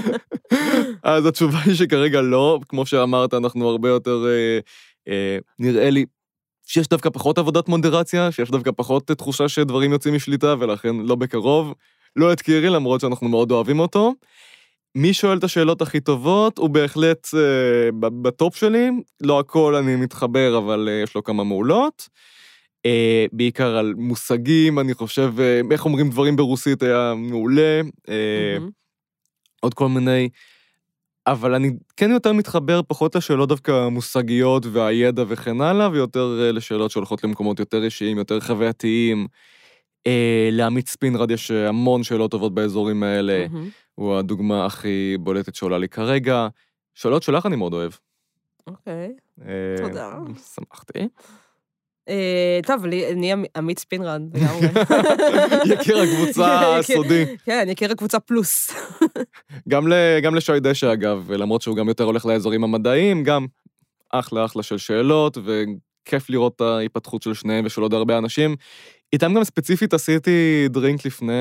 S1: אז התשובה היא שכרגע לא, כמו שאמרת, אנחנו הרבה יותר, אה, אה, נראה לי שיש דווקא פחות עבודת מודרציה, שיש דווקא פחות תחושה שדברים יוצאים משליטה, ולכן לא בקרוב. לא את קיריל, למרות שאנחנו מאוד אוהבים אותו. מי שואל את השאלות הכי טובות, הוא בהחלט אה, בטופ שלי. לא הכל אני מתחבר, אבל אה, יש לו כמה מעולות. אה, בעיקר על מושגים, אני חושב, אה, איך אומרים דברים ברוסית היה מעולה. אה,
S2: מהמם.
S1: עוד כל מיני... אבל אני כן יותר מתחבר פחות לשאלות דווקא המושגיות והידע וכן הלאה, ויותר אה, לשאלות שהולכות למקומות יותר אישיים, יותר חווייתיים. אה, לעמית ספינרד יש המון שאלות טובות באזורים האלה.
S2: מהמם.
S1: הוא הדוגמה הכי בולטת שעולה לי כרגע. שאלות שלך אני מאוד אוהב.
S2: אוקיי.
S1: אה,
S2: תודה.
S1: שמחתי.
S2: אה, טוב, לי- אני עמ- עמית ספינרד, לגמרי.
S1: יקיר הקבוצה הסודי.
S2: כן, יקיר הקבוצה פלוס.
S1: גם, ל, גם לשי דשא, אגב, למרות שהוא גם יותר הולך לאזורים המדעיים, גם אחלה אחלה של שאלות, וכיף לראות את ההיפתחות של שניהם ושל עוד הרבה אנשים. איתם גם ספציפית עשיתי דרינק לפני,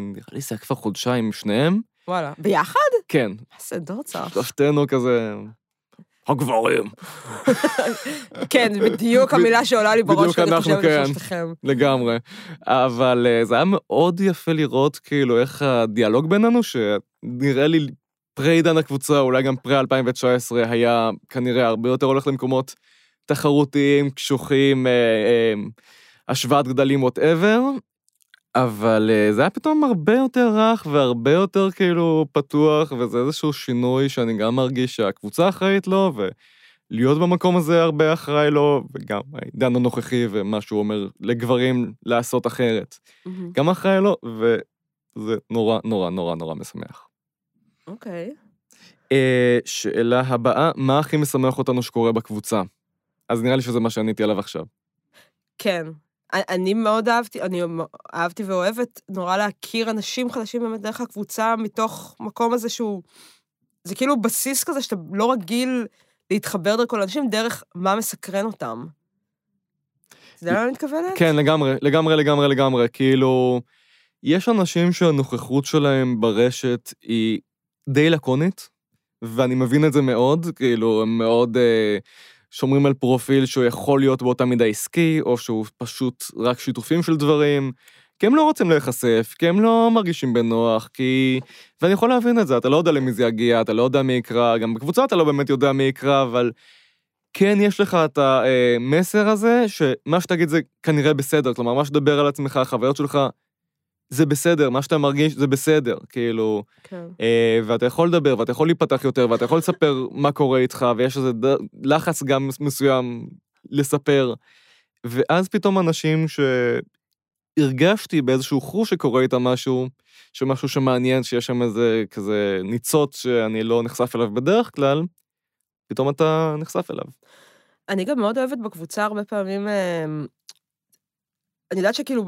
S1: נראה לי זה היה כבר חודשיים עם שניהם.
S2: וואלה. ביחד?
S1: כן,
S2: איזה דור צח.
S1: שלושתנו כזה... הגברים.
S2: כן, בדיוק המילה שעולה לי בראש,
S1: בדיוק אנחנו, כן. לגמרי. אבל אה, זה היה מאוד יפה לראות כאילו איך הדיאלוג בינינו, שנראה לי פרה-עידן הקבוצה, אולי גם פרה-2019, היה כנראה הרבה יותר הולך למקומות תחרותיים, קשוחים, אה, אה, השוואת גדלים, וואטאבר. אבל אה, זה היה פתאום הרבה יותר רך והרבה יותר כאילו פתוח, וזה איזשהו שינוי שאני גם מרגיש שהקבוצה אחראית לו, ולהיות במקום הזה הרבה אחראי לו, וגם העידן הנוכחי ומה שהוא אומר לגברים לעשות אחרת.
S2: מהמם.
S1: גם אחראי לו, וזה נורא נורא נורא נורא משמח.
S2: אוקיי.
S1: אה, שאלה הבאה, מה הכי משמח אותנו שקורה בקבוצה? אז נראה לי שזה מה שעניתי עליו עכשיו.
S2: כן. אני- מאוד אהבתי, אני אהבתי ואוהבת נורא להכיר אנשים חדשים באמת דרך הקבוצה, מתוך מקום הזה שהוא... זה כאילו בסיס כזה שאתה לא רגיל להתחבר דרכו לאנשים, דרך מה מסקרן אותם. יודע למה אני מתכוונת?
S1: כן, לגמרי, לגמרי, לגמרי, לגמרי. כאילו, יש אנשים שהנוכחות שלהם ברשת היא די לקונית, ואני מבין את זה מאוד, כאילו, הם מאוד אה, שומרים על פרופיל שהוא יכול להיות באותה מידה עסקי, או שהוא פשוט רק שיתופים של דברים, כי הם לא רוצים להיחשף, כי הם לא מרגישים בנוח, כי... ואני יכול להבין את זה, אתה לא יודע למי זה יגיע, אתה לא יודע מי יקרא, גם בקבוצה אתה לא באמת יודע מי יקרא, אבל כן יש לך את המסר הזה, שמה שתגיד זה כנראה בסדר, כלומר, מה שתדבר על עצמך, החוויות שלך, זה בסדר, מה שאתה מרגיש זה בסדר, כאילו,
S2: כן.
S1: אה, ואתה יכול לדבר, ואתה יכול להיפתח יותר, ואתה יכול לספר מה קורה איתך, ויש איזה ד... לחץ גם מסוים לספר. ואז פתאום אנשים שהרגשתי באיזשהו חוש שקורה איתם משהו, שמשהו שמעניין, שיש שם איזה כזה ניצוץ שאני לא נחשף אליו בדרך כלל, פתאום אתה נחשף אליו.
S2: אני גם מאוד אוהבת בקבוצה הרבה פעמים, אמ, אני יודעת שכאילו,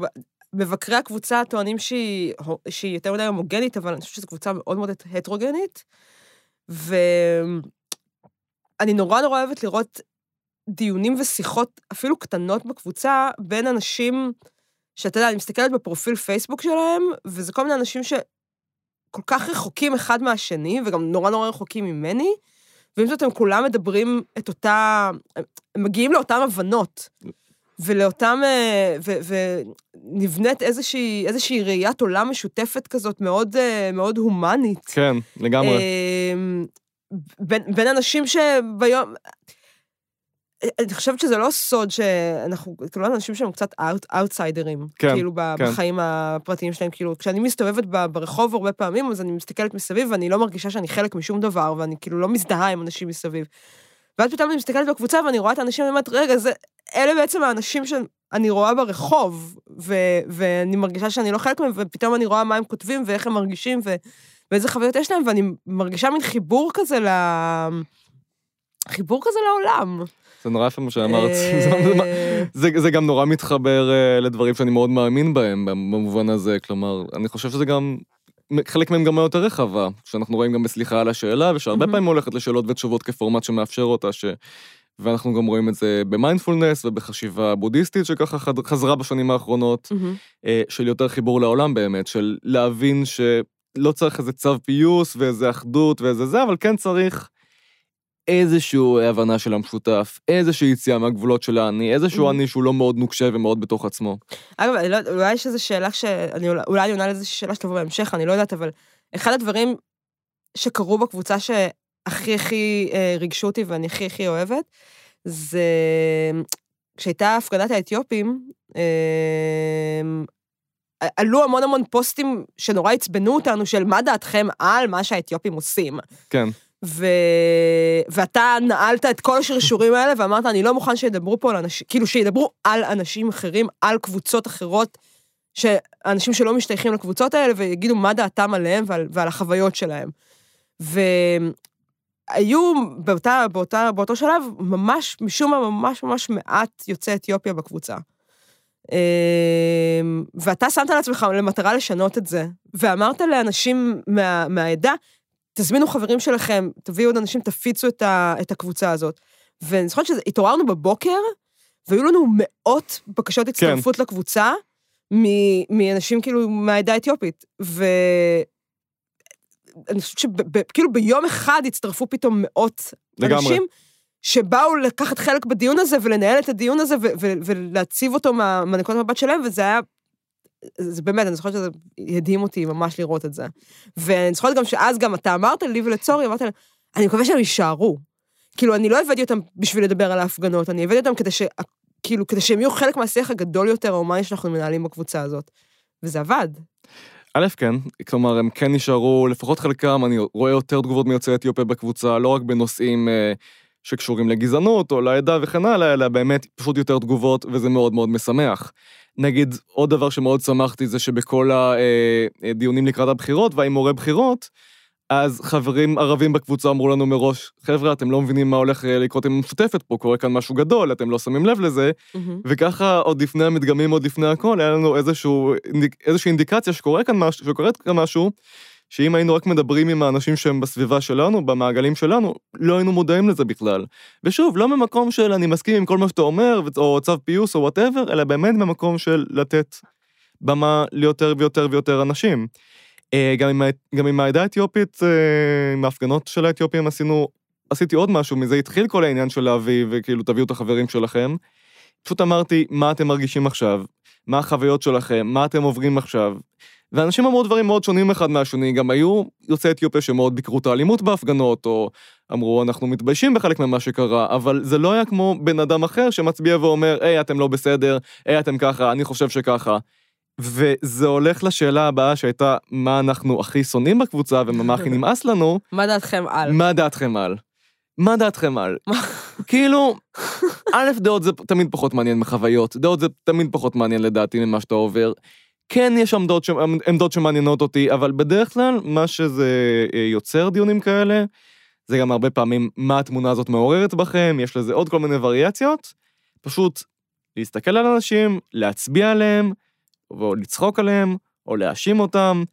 S2: מבקרי הקבוצה טוענים שהיא, שהיא יותר מדי הומוגנית, אבל אני חושבת שזו קבוצה מאוד מאוד הטרוגנית, ואני נורא נורא אוהבת לראות דיונים ושיחות, אפילו קטנות בקבוצה, בין אנשים, שאתה יודע, אני מסתכלת בפרופיל פייסבוק שלהם, וזה כל מיני אנשים שכל כך רחוקים אחד מהשני, וגם נורא נורא רחוקים ממני, ועם זאת הם כולם מדברים את אותה, הם מגיעים לאותן הבנות. ולאותם, אה, ונבנית איזושהי, איזושהי ראיית עולם משותפת כזאת מאוד, אה, מאוד הומנית.
S1: כן, לגמרי.
S2: אמ, בין, בין אנשים שביום... אני חושבת שזה לא סוד שאנחנו, כאילו, אנשים שהם קצת אאוטסיידרים.
S1: כן,
S2: כאילו,
S1: כן.
S2: בחיים הפרטיים שלהם. כאילו, כשאני מסתובבת ברחוב הרבה פעמים, אז אני מסתכלת מסביב, ואני לא מרגישה שאני חלק משום דבר, ואני כאילו לא מזדהה עם אנשים מסביב. ואז פתאום אני מסתכלת בקבוצה, ואני רואה את האנשים, ואני אומרת, רגע, זה, אלה בעצם האנשים שאני רואה ברחוב, ו, ואני מרגישה שאני לא חלק מהם, ופתאום אני רואה מה הם כותבים, ואיך הם מרגישים, ו, ואיזה חוויות יש להם, ואני מרגישה מין חיבור כזה ל... חיבור כזה לעולם.
S1: זה נורא יפה מה שאמרת.
S2: אה,
S1: זה, זה גם נורא מתחבר uh, לדברים שאני מאוד מאמין בהם, במובן הזה. כלומר, אני חושב שזה גם, חלק מהם גם יותר רחבה, שאנחנו רואים גם בסליחה על השאלה, ושהרבה
S2: מהמם.
S1: פעמים הולכת לשאלות ותשובות כפורמט שמאפשר אותה, ש... ואנחנו גם רואים את זה במיינדפולנס ובחשיבה בודהיסטית, שככה חזרה בשנים האחרונות,
S2: מהמם.
S1: אה, של יותר חיבור לעולם באמת, של להבין שלא צריך איזה צו פיוס ואיזה אחדות ואיזה זה, אבל כן צריך איזושהי הבנה של המשותף, איזושהי יציאה מהגבולות של האני, איזשהו
S2: Mhm.
S1: אני שהוא לא מאוד נוקשה ומאוד בתוך עצמו.
S2: אגב, לא, אולי יש איזו שאלה ש... אני, אולי- אני עונה לאיזושהי שאלה שתבוא בהמשך, אני לא יודעת, אבל אחד הדברים שקרו בקבוצה שהכי הכי אה, ריגשו אותי ואני הכי הכי אוהבת, זה כשהייתה הפגנת האתיופים, אה, עלו המון המון פוסטים שנורא עצבנו אותנו, של מה דעתכם על מה שהאתיופים עושים.
S1: כן,
S2: ו... ואתה נעלת את כל השרשורים האלה ואמרת, אני לא מוכן שידברו פה על אנשים, כאילו שידברו על אנשים אחרים, על קבוצות אחרות, שאנשים שלא משתייכים לקבוצות האלה, ויגידו מה דעתם עליהם ועל, ועל החוויות שלהם. והיו באותה, באותה, באותו שלב ממש, משום מה, ממש ממש מעט יוצאי אתיופיה בקבוצה. ואתה שמת לעצמך למטרה לשנות את זה, ואמרת לאנשים מה, מהעדה, תזמינו חברים שלכם, תביאו עוד אנשים, תפיצו את, ה, את הקבוצה הזאת. ואני זוכרת שהתעוררנו בבוקר, והיו לנו מאות בקשות הצטרפות כן. לקבוצה, מ- מאנשים כאילו מהעדה האתיופית. ואני חושבת שכאילו ביום אחד הצטרפו פתאום מאות
S1: לגמרי.
S2: אנשים, שבאו לקחת חלק בדיון הזה ולנהל את הדיון הזה ו- ו- ולהציב אותו מה- מהנקודת המבט שלהם, וזה היה זה באמת, אני זוכרת שזה הדהים אותי ממש לראות את זה. ואני זוכרת גם שאז גם אתה אמרת לי ולצורי, אמרת להם, אני מקווה שהם יישארו. כאילו, אני לא הבאתי אותם בשביל לדבר על ההפגנות, אני הבאתי אותם כדי ש... כאילו, כדי שהם יהיו חלק מהשיח הגדול יותר ההומני שאנחנו מנהלים בקבוצה הזאת. וזה עבד.
S1: א', כן, כלומר, הם כן נשארו, לפחות חלקם, אני רואה יותר תגובות מיוצאי אתיופיה בקבוצה, לא רק בנושאים אה, שקשורים לגזענות או לעדה וכן הלאה, אלא באמת פשוט יותר תגובות, וזה מאוד מאוד משמח. נגיד, עוד דבר שמאוד שמחתי זה שבכל הדיונים לקראת הבחירות וההימורי בחירות, אז חברים ערבים בקבוצה אמרו לנו מראש, חבר'ה, אתם לא מבינים מה הולך אה, לקרות עם המשותפת פה, קורה כאן משהו גדול, אתם לא שמים לב לזה, וככה עוד לפני המדגמים, עוד לפני הכל, היה לנו איזשהו, איזושהי אינדיקציה שקורה כאן משהו, שקורית כאן משהו, שאם היינו רק מדברים עם האנשים שהם בסביבה שלנו, במעגלים שלנו, לא היינו מודעים לזה בכלל. ושוב, לא ממקום של אני מסכים עם כל מה שאתה אומר, או צו פיוס או whatever, אלא באמת במקום של לתת במה ליותר ויותר ויותר אנשים. אה, גם עם, גם עם העדה האתיופית, אה, עם ההפגנות של האתיופים עשינו, עשיתי עוד משהו, מזה התחיל כל העניין של להביא, וכאילו תביאו את החברים שלכם. פשוט אמרתי, מה אתם מרגישים עכשיו? מה החוויות שלכם? מה אתם עוברים עכשיו? ואנשים אמרו דברים מאוד שונים אחד מהשני, גם היו יוצאי אתיופיה שמאוד ביקרו את האלימות בהפגנות, או אמרו, אנחנו מתביישים בחלק ממה שקרה, אבל זה לא היה כמו בן אדם אחר שמצביע ואומר, היי, אתם לא בסדר, היי, אתם ככה, אני חושב שככה. וזה הולך לשאלה הבאה שהייתה, מה אנחנו הכי שונאים בקבוצה ומה הכי נמאס לנו,
S2: מה דעתכם על?
S1: מה דעתכם על? מה דעתכם על? כאילו, א', דעות זה תמיד פחות מעניין מחוויות, דעות זה תמיד פחות מעניין לדעתי ממה שאתה עובר. כן, יש עמדות, ש... עמדות שמעניינות אותי, אבל בדרך כלל, מה שזה אה, יוצר דיונים כאלה, זה גם הרבה פעמים מה התמונה הזאת מעוררת בכם, יש לזה עוד כל מיני וריאציות. פשוט להסתכל על אנשים, להצביע עליהם, או לצחוק עליהם, או להאשים אותם,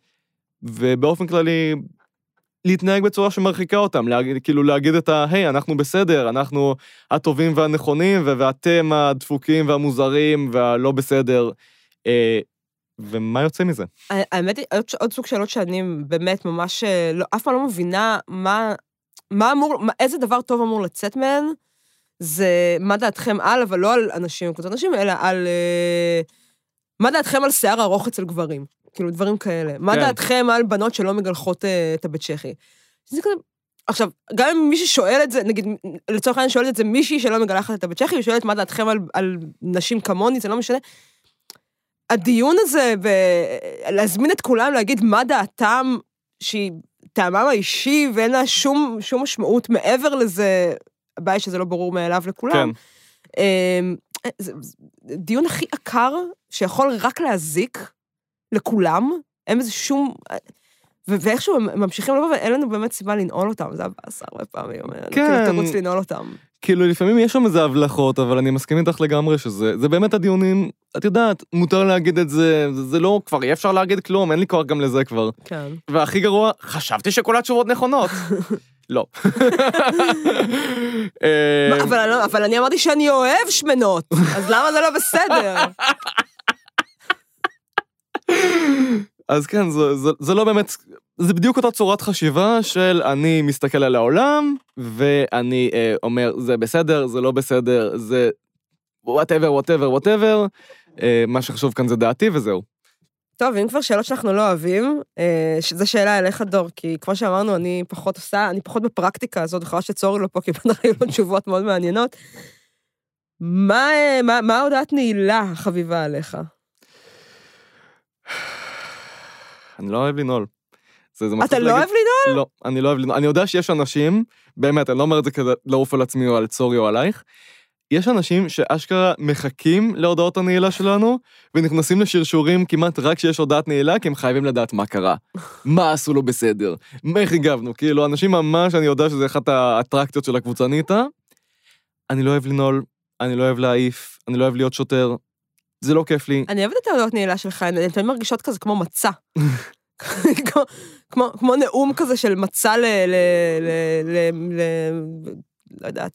S1: ובאופן כללי, להתנהג בצורה שמרחיקה אותם, להגיד, כאילו להגיד את ה, היי, אנחנו בסדר, אנחנו הטובים והנכונים, ואתם הדפוקים והמוזרים והלא בסדר. אה, ומה יוצא מזה?
S2: האמת היא, עוד, עוד סוג שאלות שאני באמת ממש, אה, לא, אף פעם לא מבינה מה, מה אמור, מה, איזה דבר טוב אמור לצאת מהן, זה מה דעתכם על, אבל לא על אנשים קבוצות נשים, אלא על... אה, מה דעתכם על שיער ארוך אצל גברים? כאילו, דברים כאלה. מה
S1: כן.
S2: דעתכם על בנות שלא מגלחות אה, את הבית צ'כי? זה כזה... עכשיו, גם אם מישהי שואל את זה, נגיד, לצורך העניין שואלת את זה מישהי שלא מגלחת את הבית צ'כי, ושואלת מה דעתכם על, על נשים כמוני, זה לא משנה. הדיון הזה, ולהזמין את כולם להגיד מה דעתם, שהיא טעמם האישי, ואין לה שום, שום משמעות מעבר לזה, הבעיה שזה לא ברור מאליו לכולם.
S1: כן.
S2: אמ, זה זה דיון הכי עקר, שיכול רק להזיק לכולם, אין בזה שום... ו- ואיכשהו הם ממשיכים לבוא, ואין לנו באמת סיבה לנעול אותם, זה הבאסה הרבה פעמים,
S1: כן.
S2: כאילו תירוץ לנעול אותם.
S1: כאילו, לפעמים יש שם איזה הבלחות, אבל אני מסכים איתך לגמרי שזה זה באמת הדיונים, את יודעת, מותר להגיד את זה, זה, זה לא, כבר אי אפשר להגיד כלום, אין לי כוח גם לזה כבר.
S2: כן.
S1: והכי גרוע, חשבתי שכל התשובות נכונות. לא. אה,
S2: מה, אבל, אני לא- אבל אני אמרתי שאני אוהב שמנות, אז למה זה לא בסדר?
S1: אז כן, זה, זה, זה לא באמת, זה בדיוק אותה צורת חשיבה של אני מסתכל על העולם, ואני אה, אומר, זה בסדר, זה לא בסדר, זה whatever, whatever, whatever, מה שחשוב כאן זה דעתי וזהו.
S2: טוב, אם כבר שאלות שאנחנו לא אוהבים, אה, זו שאלה אליך, דור, כי כמו שאמרנו, אני פחות עושה, אני פחות בפרקטיקה הזאת, וחבל שצורי לא פה, כי בטח היו לו תשובות מאוד מעניינות. מה, אה, מה, מה ההודעת נעילה החביבה עליך?
S1: אני לא אוהב לנעול. זה, זה
S2: אתה לא
S1: להגיד-
S2: אוהב לנעול?
S1: לא, אני לא אוהב לנעול. אני יודע שיש אנשים, באמת, אני לא אומר את זה כדי לעוף על עצמי או על צורי או עלייך, יש אנשים שאשכרה מחכים להודעות הנעילה שלנו, ונכנסים לשרשורים כמעט רק כשיש הודעת נעילה, כי הם חייבים לדעת מה קרה. מה עשו לו בסדר? מה איך הגבנו? כאילו, אנשים ממש, אני יודע שזה אחת האטרקציות של הקבוצה ניטה. אני לא אוהב לנעול, אני לא אוהב להעיף, אני לא אוהב להיות שוטר. זה לא כיף לי.
S2: אני אוהבת את ההודעות נעילה שלך, הן תמיד מרגישות כזה כמו מצע. כמו, כמו, כמו נאום כזה של מצע ל... ל, ל, ל, ל לא יודעת,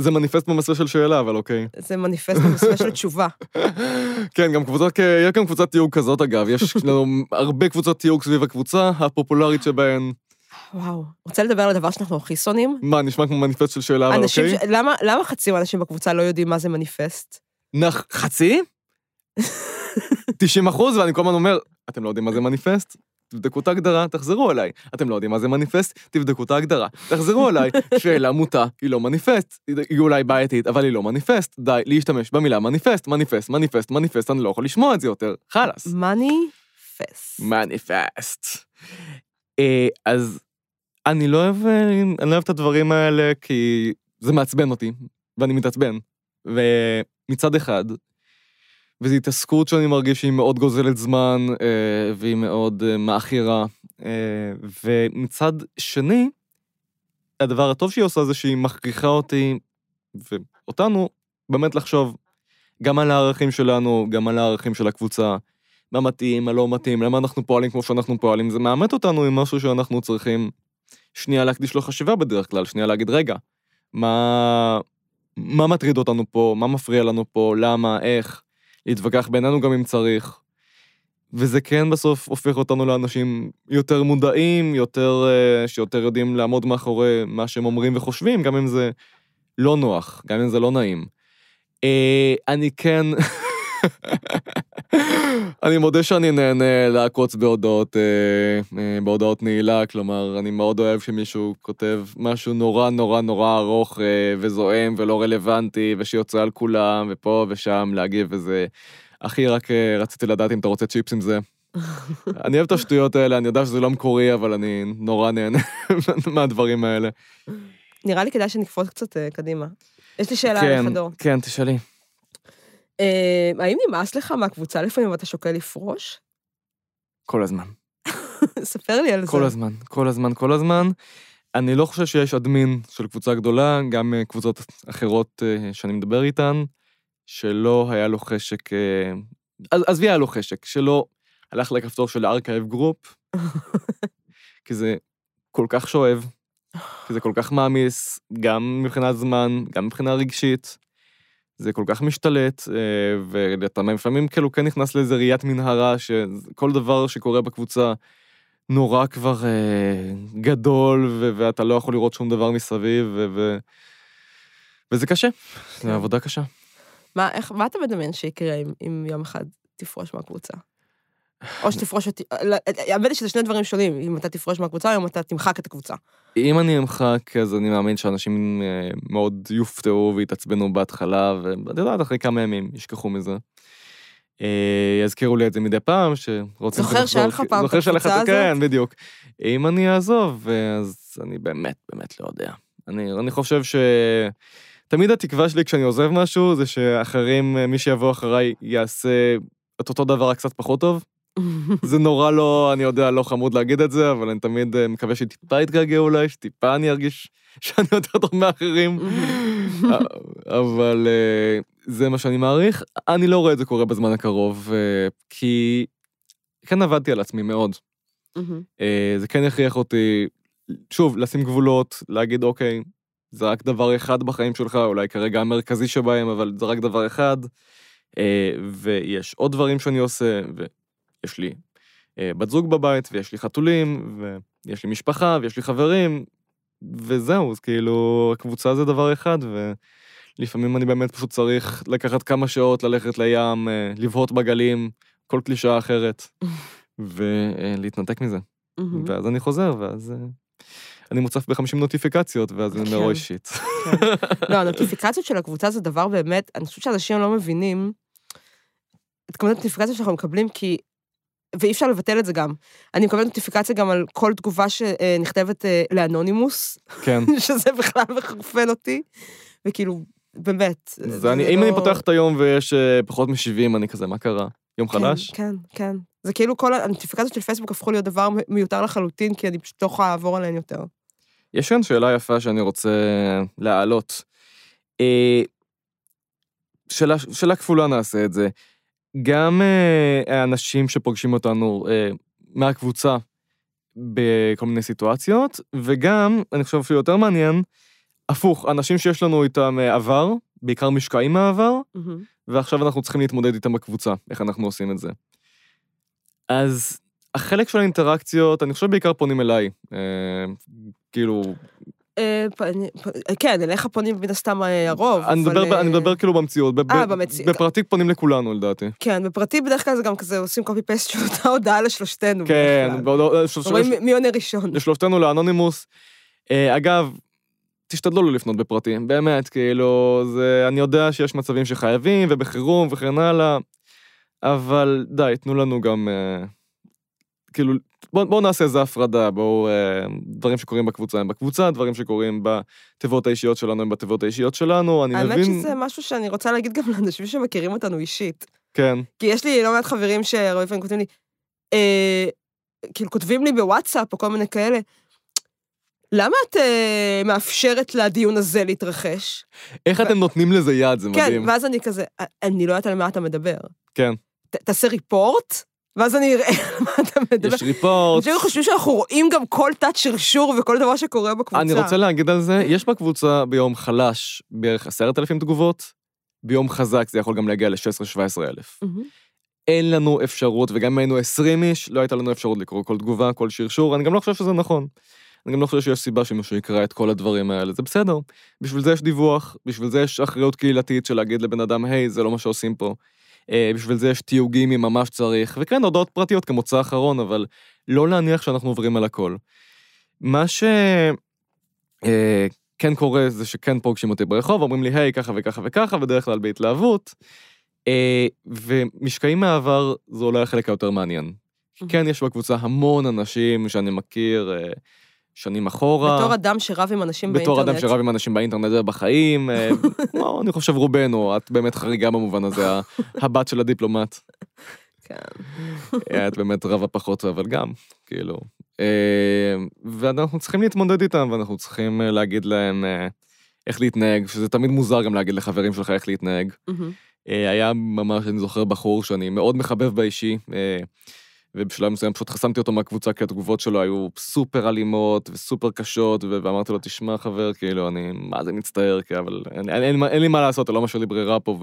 S1: זה מניפסט במסווה של שאלה, אבל אוקיי.
S2: זה מניפסט במסווה של תשובה.
S1: כן, גם קבוצות, יש גם קבוצת תיוג כזאת אגב, יש לנו הרבה קבוצות תיוג סביב הקבוצה, הפופולרית שבהן,
S2: וואו. רוצה לדבר על הדבר שאנחנו הכי שונאים?
S1: מה, נשמע כמו מניפסט של שאלה, אבל אוקיי?
S2: ש... למה, למה חצי מהאנשים בקבוצה לא יודעים מה זה מניפסט?
S1: נח... חצי? 90 אחוז, ואני כל הזמן אומר, אתם לא יודעים מה זה מניפסט? תבדקו את ההגדרה, תחזרו אליי. אתם לא יודעים מה זה מניפסט? תבדקו את ההגדרה, תחזרו אליי. שאלה מוטה, היא לא מניפסט. היא אולי בעייתית, אבל היא לא מניפסט. די להשתמש במילה מניפסט, מניפסט, מניפסט, מניפסט, אני לא יכול לשמוע את זה יותר. חלאס.
S2: מניפסט.
S1: מניפסט. אה, אז אני לא אוהב, אה, אני לא אוהב את הדברים האלה כי זה מעצבן אותי, ואני מתעצבן. ומצד אחד, וזו התעסקות שאני מרגיש שהיא מאוד גוזלת זמן, אה, והיא מאוד אה, מעכירה. אה, ומצד שני, הדבר הטוב שהיא עושה זה שהיא מכריחה אותי, ואותנו, באמת לחשוב גם על הערכים שלנו, גם על הערכים של הקבוצה, מה מתאים, מה לא מתאים, למה אנחנו פועלים כמו שאנחנו פועלים, זה מאמת אותנו עם משהו שאנחנו צריכים שנייה להקדיש לו חשיבה בדרך כלל, שנייה להגיד, רגע, מה, מה מטריד אותנו פה, מה מפריע לנו פה, למה, איך, להתווכח בינינו גם אם צריך. וזה כן בסוף הופך אותנו לאנשים יותר מודעים, יותר, אה, שיותר יודעים לעמוד מאחורי מה שהם אומרים וחושבים, גם אם זה לא נוח, גם אם זה לא נעים. אה, אני כן... אני מודה שאני נהנה לעקוץ בהודעות, אה, אה, בהודעות נעילה, כלומר, אני מאוד אוהב שמישהו כותב משהו נורא נורא נורא ארוך אה, וזועם ולא רלוונטי, ושיוצא על כולם, ופה ושם להגיב וזה. אחי, רק אה, רציתי לדעת אם אתה רוצה צ'יפס עם זה. אני אוהב את השטויות האלה, אני יודע שזה לא מקורי, אבל אני נורא נהנה מהדברים האלה.
S2: נראה לי כדאי שנקפוץ קצת אה, קדימה. יש לי שאלה
S1: כן,
S2: עליך, דור.
S1: כן, תשאלי.
S2: אה, האם נמאס לך מהקבוצה לפעמים ואתה שוקל לפרוש?
S1: כל הזמן.
S2: ספר לי על זה.
S1: כל הזמן, כל הזמן, כל הזמן. אני לא חושב שיש אדמין של קבוצה גדולה, גם אה, קבוצות אחרות אה, שאני מדבר איתן, שלא היה לו חשק, עז- עזבי היה לו חשק, שלא הלך לכפתור של archive group, כי זה כל כך שואב, כי זה כל כך מעמיס, גם מבחינת זמן, גם מבחינה רגשית. זה כל כך משתלט, אה, ואתה לפעמים כאילו כן נכנס לאיזה ראיית מנהרה, שכל דבר שקורה בקבוצה נורא כבר אה, גדול, ואתה לא יכול לראות שום דבר מסביב, ו- וזה קשה,
S2: כן.
S1: זה עבודה קשה.
S2: מה, איך, מה אתה מדמיין שיקרה אם, אם יום אחד תפרוש מהקבוצה? או שתפרוש אותי, לא, האמת היא שזה שני דברים שונים, אם אתה תפרוש מהקבוצה או אם אתה תמחק את הקבוצה.
S1: אם אני אמחק, אז אני מאמין שאנשים אה, מאוד יופתעו ויתעצבנו בהתחלה, ואת יודעת, אחרי כמה ימים ישכחו מזה. אה, יזכירו לי את זה מדי פעם, שרוצים...
S2: זוכר שהיה לך פעם את הקבוצה
S1: כן,
S2: הזאת?
S1: בדיוק. אם אני אעזוב, אז אני באמת, באמת לא יודע. אני, אני חושב ש... תמיד התקווה שלי כשאני עוזב משהו, זה שאחרים, אה, מי שיבוא אחריי יעשה את אותו דבר רק קצת פחות טוב. זה נורא לא, אני יודע, לא חמוד להגיד את זה, אבל אני תמיד אה, מקווה שטיפה יתגעגע אולי, שטיפה אני ארגיש שאני יותר טוב מאחרים. אבל אה, זה מה שאני מעריך. אני לא רואה את זה קורה בזמן הקרוב, אה, כי כן עבדתי על עצמי מאוד. אה, זה כן הכריח אותי, שוב, לשים גבולות, להגיד, אוקיי, זה רק דבר אחד בחיים שלך, אולי כרגע המרכזי שבהם, אבל זה רק דבר אחד. אה, ויש עוד דברים שאני עושה, ויש לי אה, בת זוג בבית, ויש לי חתולים, ויש לי משפחה, ויש לי חברים, וזהו, אז כאילו, הקבוצה זה דבר אחד, ולפעמים אני באמת פשוט צריך לקחת כמה שעות, ללכת לים, אה, לבהות בגלים, כל קלישאה אחרת, ולהתנתק מזה. ואז אני חוזר, ואז אה, אני מוצף ב-50 נוטיפיקציות, ואז אני אומר, אוי
S2: כן.
S1: שיט.
S2: לא, הנוטיפיקציות של הקבוצה זה דבר באמת, אני חושבת שאנשים לא מבינים את כמות הנוטיפיקציות שאנחנו מקבלים, כי... ואי אפשר לבטל את זה גם. אני מקבלת נוטיפיקציה גם על כל תגובה שנכתבת אה, לאנונימוס,
S1: כן.
S2: שזה בכלל מחרפן אותי, וכאילו, באמת.
S1: זה אני, אם אני
S2: לא-
S1: פותח את היום ויש אה, פחות מ-70, אני כזה, מה קרה? יום
S2: כן,
S1: חדש?
S2: כן, כן. זה כאילו כל הנוטיפיקציות של פייסבוק הפכו להיות דבר מיותר לחלוטין, כי אני פשוט לא יכולה לעבור עליהן יותר.
S1: יש כאן שאלה יפה שאני רוצה להעלות. אה, שאלה, שאלה כפולה נעשה את זה. גם אה, האנשים שפוגשים אותנו אה, מהקבוצה בכל מיני סיטואציות, וגם, אני חושב אפילו יותר מעניין, הפוך, אנשים שיש לנו איתם אה, עבר, בעיקר משקעים מהעבר,
S2: מהמם.
S1: ועכשיו אנחנו צריכים להתמודד איתם בקבוצה, איך אנחנו עושים את זה. אז החלק של האינטראקציות, אני חושב בעיקר פונים אליי. אה, כאילו,
S2: כן, אליך פונים מן הסתם אה, הרוב.
S1: אני
S2: אבל,
S1: מדבר, ב- אני
S2: אה,
S1: מדבר כאילו במציאות.
S2: אה, במציאות.
S1: בפרטי פונים לכולנו, לדעתי.
S2: כן, בפרטי בדרך כלל זה גם כזה, עושים קופי פסט של אותה הודעה לשלושתנו.
S1: כן, אה,
S2: רואים
S1: של-
S2: מי עונה ראשון.
S1: לשלושתנו לאנונימוס. אה, אגב, תשתדלו לא לפנות בפרטי, באמת, כאילו, זה, אני יודע שיש מצבים שחייבים, ובחירום וכן הלאה, אבל די, תנו לנו גם, אה, כאילו, בואו בוא נעשה איזה הפרדה, בואו, אה, דברים שקורים בקבוצה הם בקבוצה, דברים שקורים בתיבות האישיות שלנו הם בתיבות האישיות שלנו, אני
S2: האמת
S1: מבין,
S2: שזה משהו שאני רוצה להגיד גם לאנשים שמכירים אותנו אישית.
S1: כן,
S2: כי יש לי לא מעט חברים שהרבה פעמים כותבים לי, אה, כאילו כותבים לי בוואטסאפ או כל מיני כאלה, למה את אה, מאפשרת לדיון הזה להתרחש?
S1: איך אתם נותנים לזה יד, זה
S2: כן,
S1: מדהים.
S2: ואז אני כזה, "אה, אני לא יודעת על מה אתה מדבר.
S1: כן,
S2: ת- תעשה ריפורט, ואז אני אראה על מה אתה מדבר.
S1: יש ריפורט.
S2: אנשים חושבים שאנחנו רואים גם כל תת שרשור וכל דבר שקורה בקבוצה.
S1: אני רוצה להגיד על זה, יש בקבוצה ביום חלש בערך עשרת אלפים תגובות, ביום חזק זה יכול גם להגיע ל-16-17 אלף. אין לנו אפשרות, וגם אם היינו 20 איש, לא הייתה לנו אפשרות לקרוא כל תגובה, כל שרשור, אני גם לא חושב שזה נכון. אני גם לא חושב שיש סיבה שמישהו יקרא את כל הדברים האלה, זה בסדר. בשביל זה יש דיווח, בשביל זה יש אחריות קהילתית של להגיד לבן אדם, היי, זה לא מה שעושים פה. אה, בשביל זה יש תיוגים אם ממש צריך, וכן, הודעות פרטיות כמוצא אחרון, אבל לא להניח שאנחנו עוברים על הכל. מה ש... אה, כן קורה זה שכן פוגשים אותי ברחוב, אומרים לי, היי, ככה וככה וככה, בדרך כלל בהתלהבות. אה, ומשקעים מהעבר זה אולי החלק היותר מעניין. כן, יש בקבוצה המון אנשים שאני מכיר שנים אחורה.
S2: בתור אדם שרב עם אנשים
S1: בתור
S2: באינטרנט.
S1: אדם שרב עם אנשים באינטרנט ובחיים, אה, כמו, אני חושב רובנו, את באמת חריגה במובן הזה, הבת של הדיפלומט.
S2: כן.
S1: אה, את באמת רבה פחות, אבל גם, כאילו. אה, ואנחנו צריכים להתמודד איתם, ואנחנו צריכים אה, להגיד להם אה, איך להתנהג, שזה תמיד מוזר גם להגיד לחברים שלך איך להתנהג. אה, היה ממש, אני זוכר, בחור שאני מאוד מחבב באישי, אה, ובשלב מסוים פשוט חסמתי אותו מהקבוצה, כי התגובות שלו היו סופר אלימות וסופר קשות, ו- ואמרתי לו, תשמע, חבר, כאילו, אני מה זה מצטער, כי אבל אין, אין, אין, אין לי מה לעשות, לא משאיר לי ברירה פה,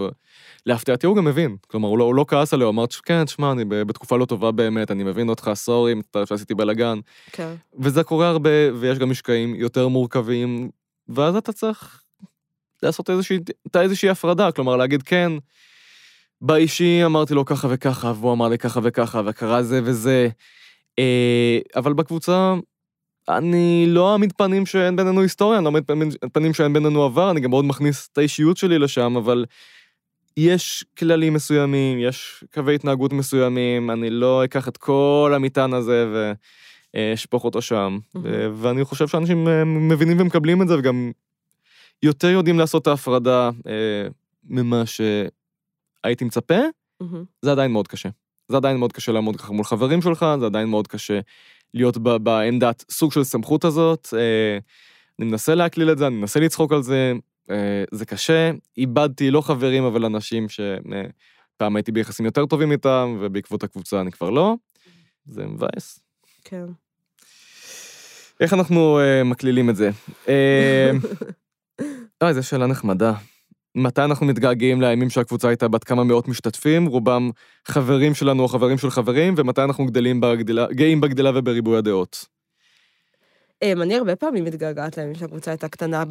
S1: ולהפתעתי הוא גם מבין. כלומר, הוא לא, הוא לא כעס עליה, הוא אמר, כן, תשמע, אני בתקופה לא טובה באמת, אני מבין אותך, סורי, מצטער שעשיתי בלאגן.
S2: כן.
S1: וזה קורה הרבה, ויש גם משקעים יותר מורכבים, ואז אתה צריך לעשות איזושהי, איזושהי הפרדה, כלומר להגיד כן, באישי אמרתי לו ככה וככה, והוא אמר לי ככה וככה, וקרה זה וזה, אה, אבל בקבוצה אני לא אעמיד פנים שאין בינינו היסטוריה, אני לא אעמיד פנים שאין בינינו עבר, אני גם מאוד מכניס את האישיות שלי לשם, אבל יש כללים מסוימים, יש קווי התנהגות מסוימים, אני לא אקח את כל המטען הזה ואשפוך אותו שם. Mm-hmm. ואני חושב שאנשים אה, מבינים ומקבלים את זה, וגם יותר יודעים לעשות את ההפרדה ממה שהייתי מצפה, mm-hmm. זה עדיין מאוד קשה. זה עדיין מאוד קשה לעמוד ככה מול חברים שלך, זה עדיין מאוד קשה להיות בעמדת סוג של סמכות הזאת. אה, אני מנסה להקליל את זה, אני מנסה לצחוק על זה, אה, זה קשה. איבדתי לא חברים, אבל אנשים שפעם הייתי ביחסים יותר טובים איתם, ובעקבות הקבוצה אני כבר לא. זה מבאס.
S2: כן.
S1: איך אנחנו uh, מקלילים את זה? אוי, זו שאלה נחמדה. מתי אנחנו מתגעגעים לימים שהקבוצה הייתה בת כמה מאות משתתפים, רובם חברים שלנו או חברים של חברים, ומתי אנחנו גדלים בגדילה, גאים בגדילה ובריבוי הדעות.
S2: אמ, אני הרבה פעמים מתגעגעת לימים שהקבוצה הייתה קטנה,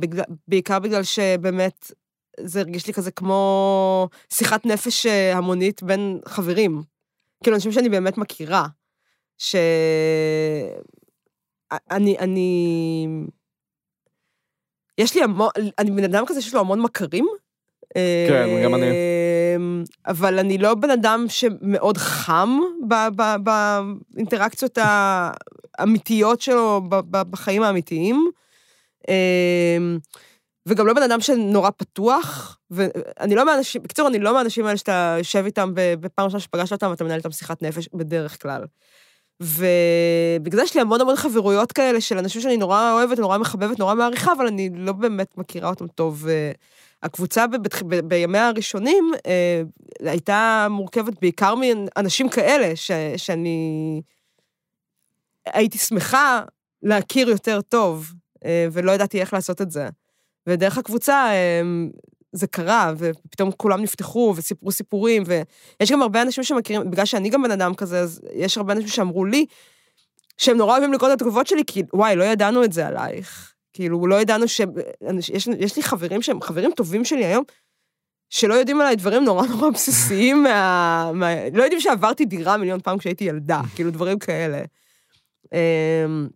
S2: בעיקר בגלל שבאמת זה הרגיש לי כזה כמו שיחת נפש אה, המונית בין חברים. כאילו, אנשים שאני באמת מכירה, ש... אני, אני... יש לי המון, אני בן אדם כזה שיש לו המון מכרים,
S1: כן, גם אני.
S2: אמ, אבל אני לא בן אדם שמאוד חם באינטראקציות האמיתיות שלו בחיים האמיתיים. אמ, וגם לא בן אדם שנורא פתוח, ואני לא מהאנשים, בקיצור, אני לא מהאנשים האלה שאתה יושב איתם בפעם ראשונה שפגשת אותם ואתה מנהל איתם שיחת נפש בדרך כלל. ובגלל זה יש לי המון המון חברויות כאלה של אנשים שאני נורא אוהבת, נורא מחבבת, נורא מעריכה, אבל אני לא באמת מכירה אותם טוב. הקבוצה ב- ב- בימיה הראשונים אה, הייתה מורכבת בעיקר מאנשים כאלה, ש- שאני הייתי שמחה להכיר יותר טוב, אה, ולא ידעתי איך לעשות את זה. ודרך הקבוצה אה, זה קרה, ופתאום כולם נפתחו וסיפרו סיפורים, ויש גם הרבה אנשים שמכירים, בגלל שאני גם בן אדם כזה, אז יש הרבה אנשים שאמרו לי, שהם נורא אוהבים לקרוא את התגובות שלי, כי וואי, לא ידענו את זה עלייך. כאילו, לא ידענו ש... יש, יש לי חברים שהם חברים טובים שלי היום, שלא יודעים עליי דברים נורא נורא בסיסיים מה... מה... לא יודעים שעברתי דירה מיליון פעם כשהייתי ילדה, כאילו, דברים כאלה. אמ,